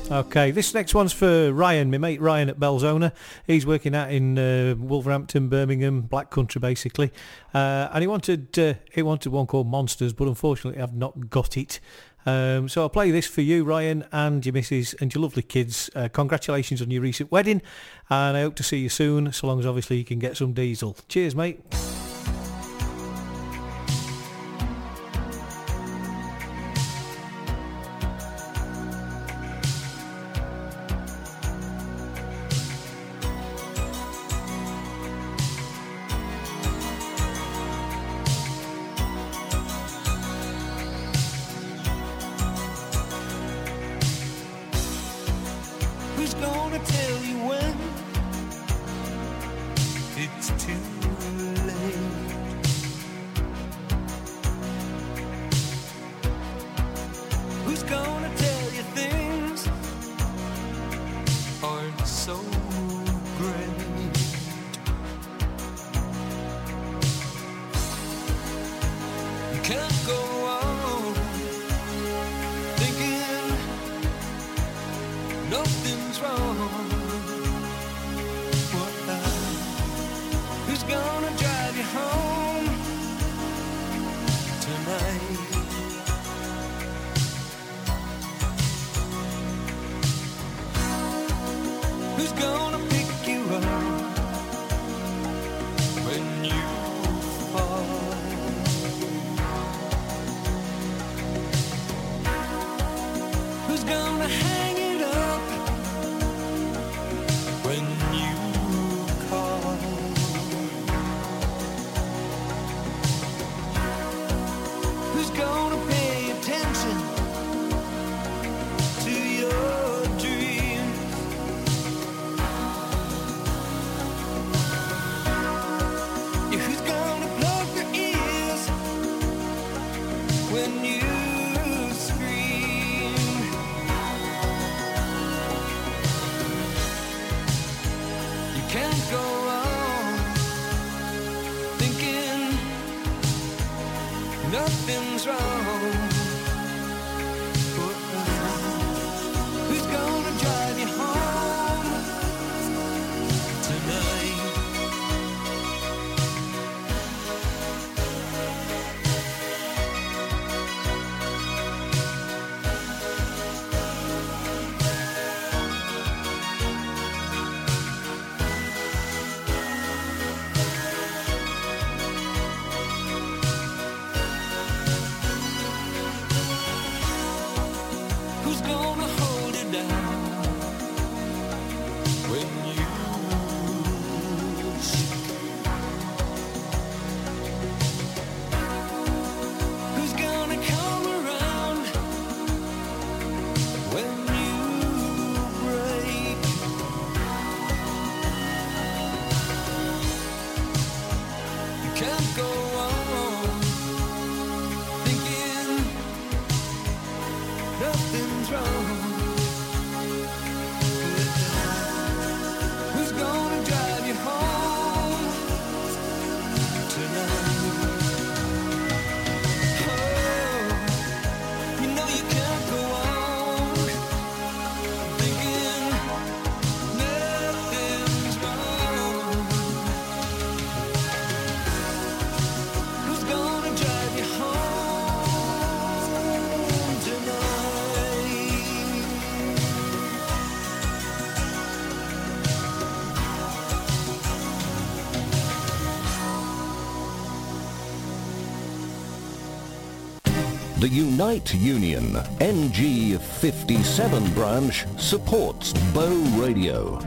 Okay, this next one's for Ryan, my mate Ryan at Belzona. He's working out in uh, Wolverhampton, Birmingham, Black Country basically, uh, and he wanted uh, he wanted one called Monsters, but unfortunately I've not got it. Um, so I'll play this for you, Ryan, and your missus and your lovely kids. Uh, congratulations on your recent wedding, and I hope to see you soon. So long as obviously you can get some diesel. Cheers, mate. The Unite Union NG57 branch supports Bow Radio.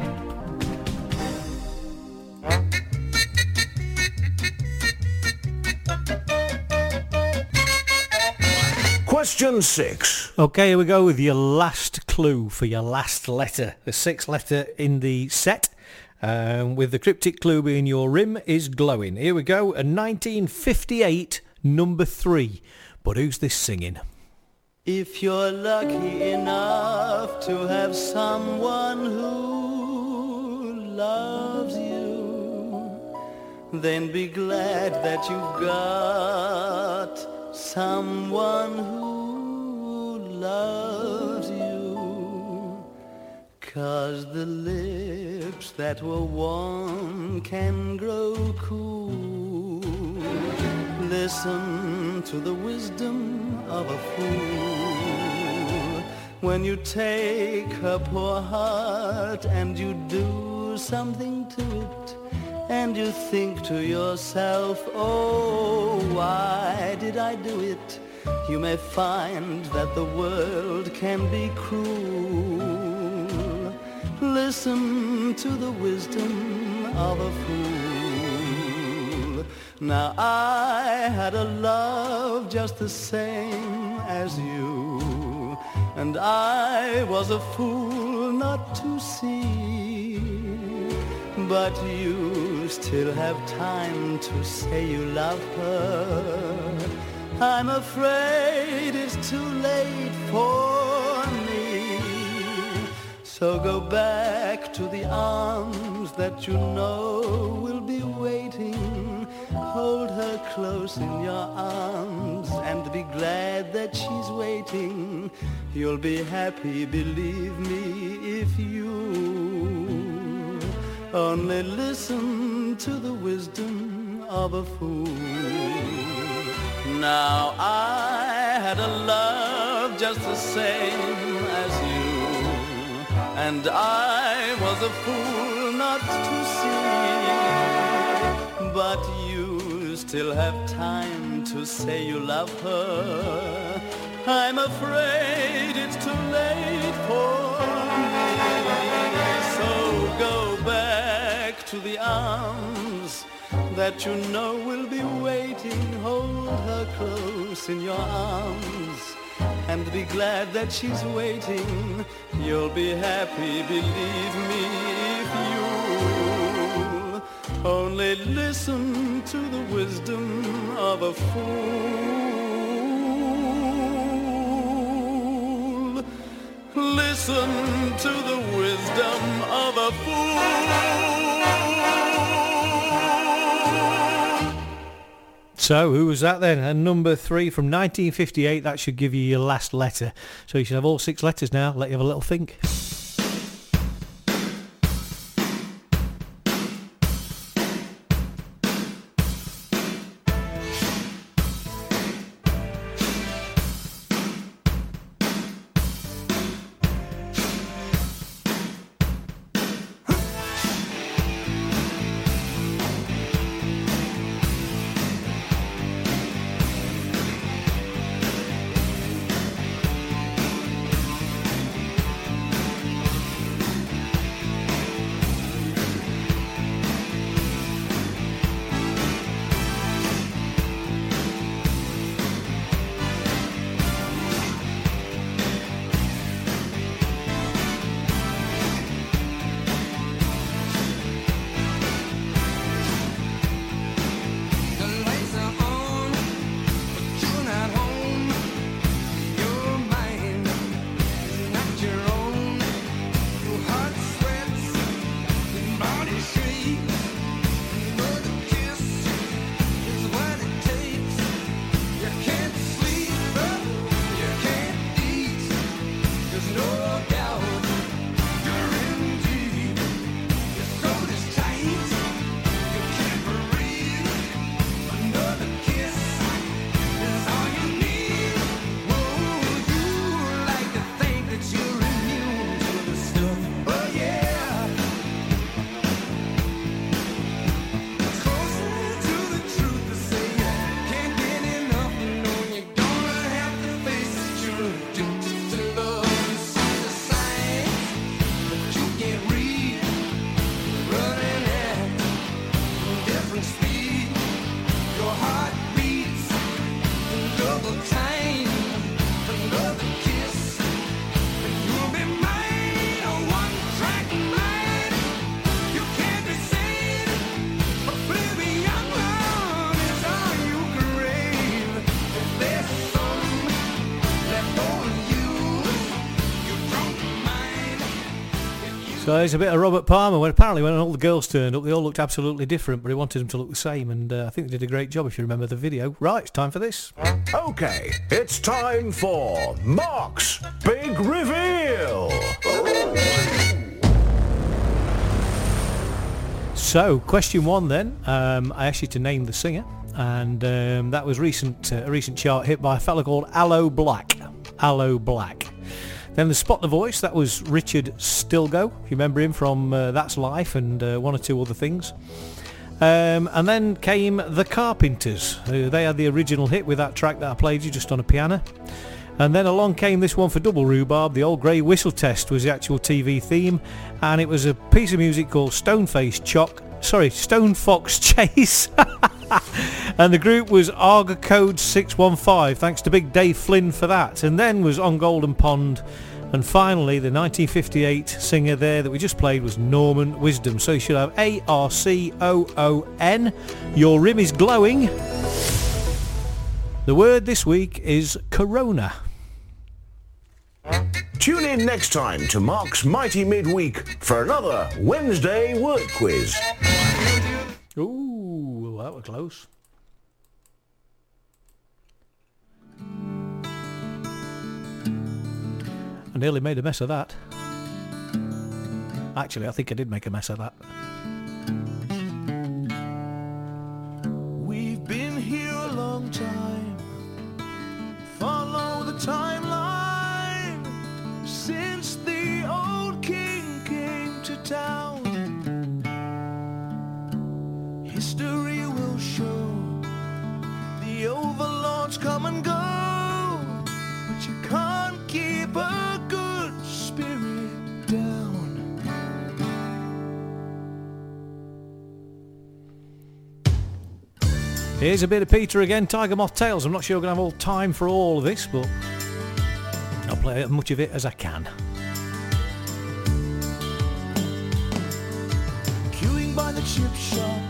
Question six. Okay, here we go with your last clue for your last letter. The sixth letter in the set. Um, with the cryptic clue being your rim is glowing. Here we go. A 1958 number three. But who's this singing? If you're lucky enough to have someone who loves you, then be glad that you've got someone who loves you. Cause the lips that were warm can grow cool. Listen to the wisdom of a fool. When you take her poor heart and you do something to it, and you think to yourself, oh, why did I do it? You may find that the world can be cruel. Listen to the wisdom of a fool. Now I had a love just the same as you, and I was a fool not to see. But you still have time to say you love her. I'm afraid it's too late for me. So go back to the arms that you know will be waiting. Hold her close in your arms and be glad that she's waiting. You'll be happy, believe me, if you only listen to the wisdom of a fool. Now I had a love just the same as you, and I was a fool not to see. But still have time to say you love her. I'm afraid it's too late for me. So go back to the arms that you know will be waiting. Hold her close in your arms and be glad that she's waiting. You'll be happy, believe me, if you only listen to the wisdom of a fool. Listen to the wisdom of a fool. So, who was that then? And number three from 1958, that should give you your last letter. So you should have all six letters now. Let you have a little think. So there's a bit of Robert Palmer. When apparently when all the girls turned up, they all looked absolutely different, but he wanted them to look the same, and uh, I think they did a great job. If you remember the video, right? It's time for this. Okay, it's time for Mark's Big Reveal. So, question one then. Um, I asked you to name the singer, and um, that was recent uh, a recent chart hit by a fella called Aloe Blacc. Aloe Blacc. Then the Spot the Voice, that was Richard Stilgoe. If you remember him from uh, That's Life and uh, one or two other things. Um, and then came The Carpenters. Uh, they had the original hit with that track that I played you just on a piano. And then along came this one for Double Rhubarb. The Old Grey Whistle Test was the actual TV theme. And it was a piece of music called Stoneface Chock. Sorry, Stone Fox Chase. and the group was Area Code 615. Thanks to Big Dave Flynn for that. And then was On Golden Pond. And finally, the 1958 singer there that we just played was Norman Wisdom. So you should have A-R-C-O-O-N. Your rim is glowing. The word this week is Corona. Tune in next time to Mark's Mighty Midweek for another Wednesday word quiz. Ooh, that was close. I nearly made a mess of that. Actually, I think I did make a mess of that. We've been here a long time. Follow the timeline since the old king came to town. History will show the overlords come and go, but you can't keep a good spirit down. Here's a bit of Peter again, Tiger Moth Tales. I'm not sure we're going to have all time for all of this, but I'll play as much of it as I can. Queuing by the chip shop,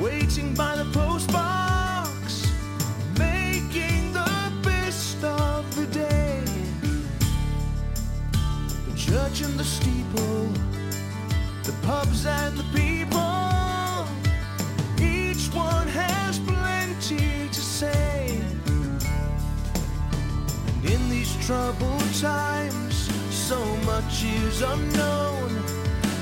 waiting by the post box, making the best of the day. The church and the steeple, the pubs and the people, each one has plenty to say. And in these troubled times, so much is unknown.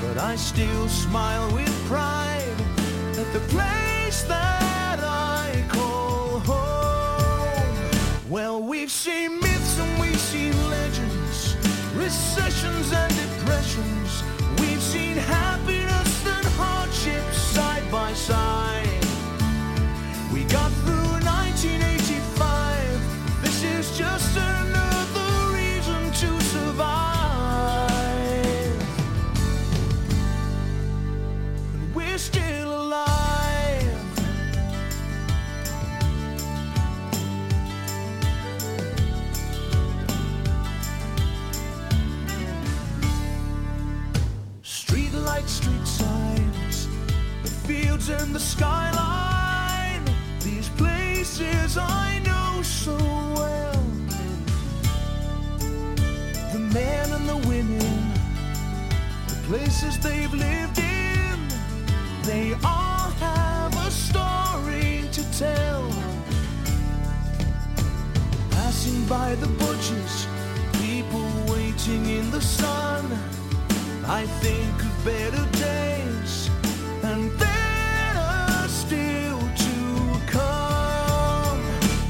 But I still smile with pride the place that I call home. Well, we've seen myths and we've seen legends, recessions and depressions. We've seen happiness and hardship side by side. And the skyline. These places I know so well. The men and the women, the places they've lived in, they all have a story to tell. Passing by the butchers, people waiting in the sun. I think of better days and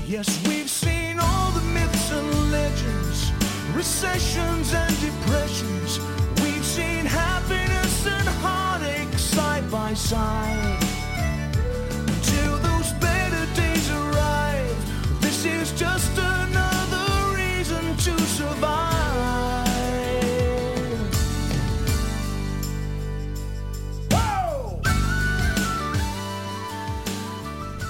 Yes, we've seen all the myths and legends, recessions and depressions. We've seen happiness and heartache side by side. Until those better days arrive, this is just another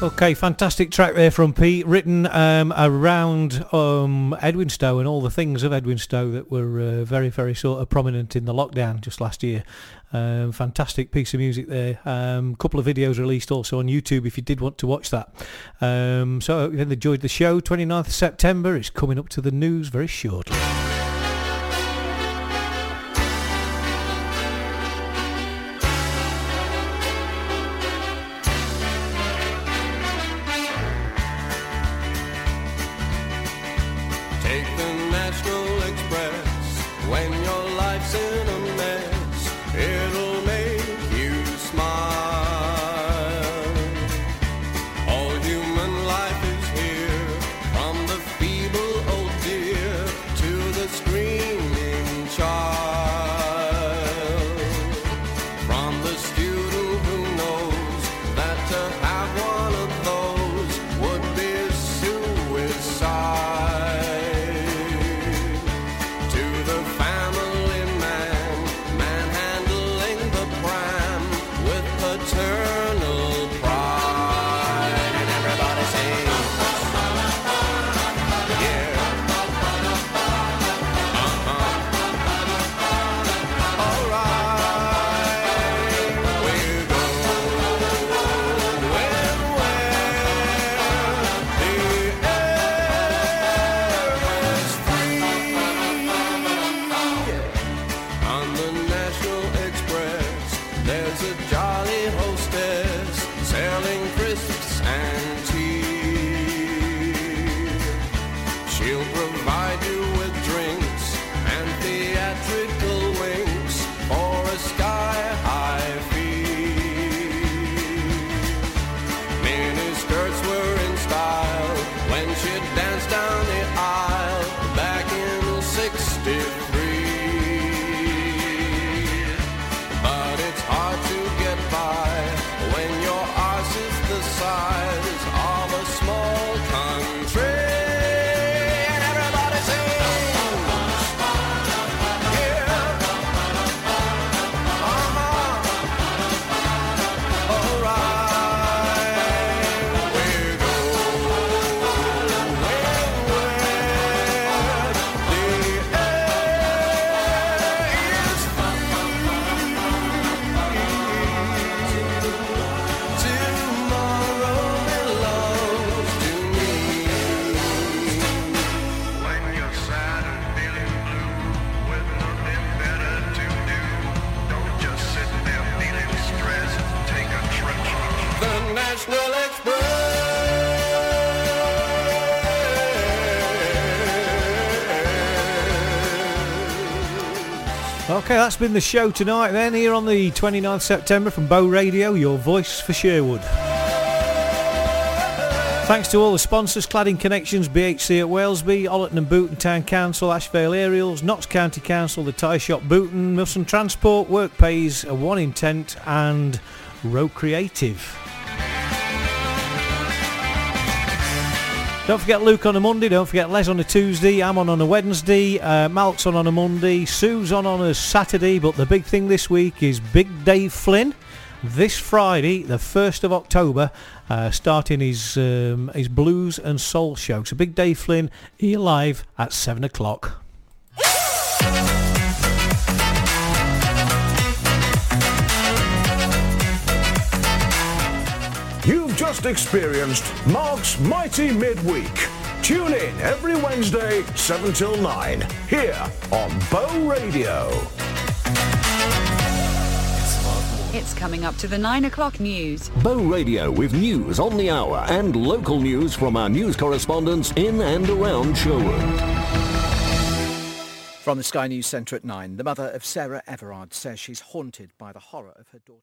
Okay, fantastic track there from Pete, written um, around um, Edwinstowe and all the things of Edwinstowe that were uh, very, very sort of prominent in the lockdown just last year. Um, fantastic piece of music there. A um, couple of videos released also on YouTube if you did want to watch that. Um, so I hope you enjoyed the show. 29th of September, it's coming up to the news very shortly. That's been the show tonight then, here on the 29th September from Bow Radio, your voice for Sherwood. Thanks to all the sponsors, Cladding Connections, BHC at Walesby, Ollerton and Boughton Town Council, Ashvale Aerials, Notts County Council, the Tyre Shop Boughton, Milson Transport, Work Pays, One Intent and Row Creative. Don't forget Luke on a Monday. Don't forget Les on a Tuesday. I'm on on a Wednesday. Uh, Malk's on on a Monday. Sue's on on a Saturday. But the big thing this week is Big Dave Flynn. This Friday, the 1st of October, uh, starting his um, his blues and soul show. So Big Dave Flynn, here live at 7 o'clock. Just experienced Mark's Mighty Midweek. Tune in every Wednesday, 7 till 9, here on Bow Radio. It's coming up to the 9 o'clock news. Bow Radio with news on the hour and local news from our news correspondents in and around Sherwood. From the Sky News Centre at 9, the mother of Sarah Everard says she's haunted by the horror of her daughter.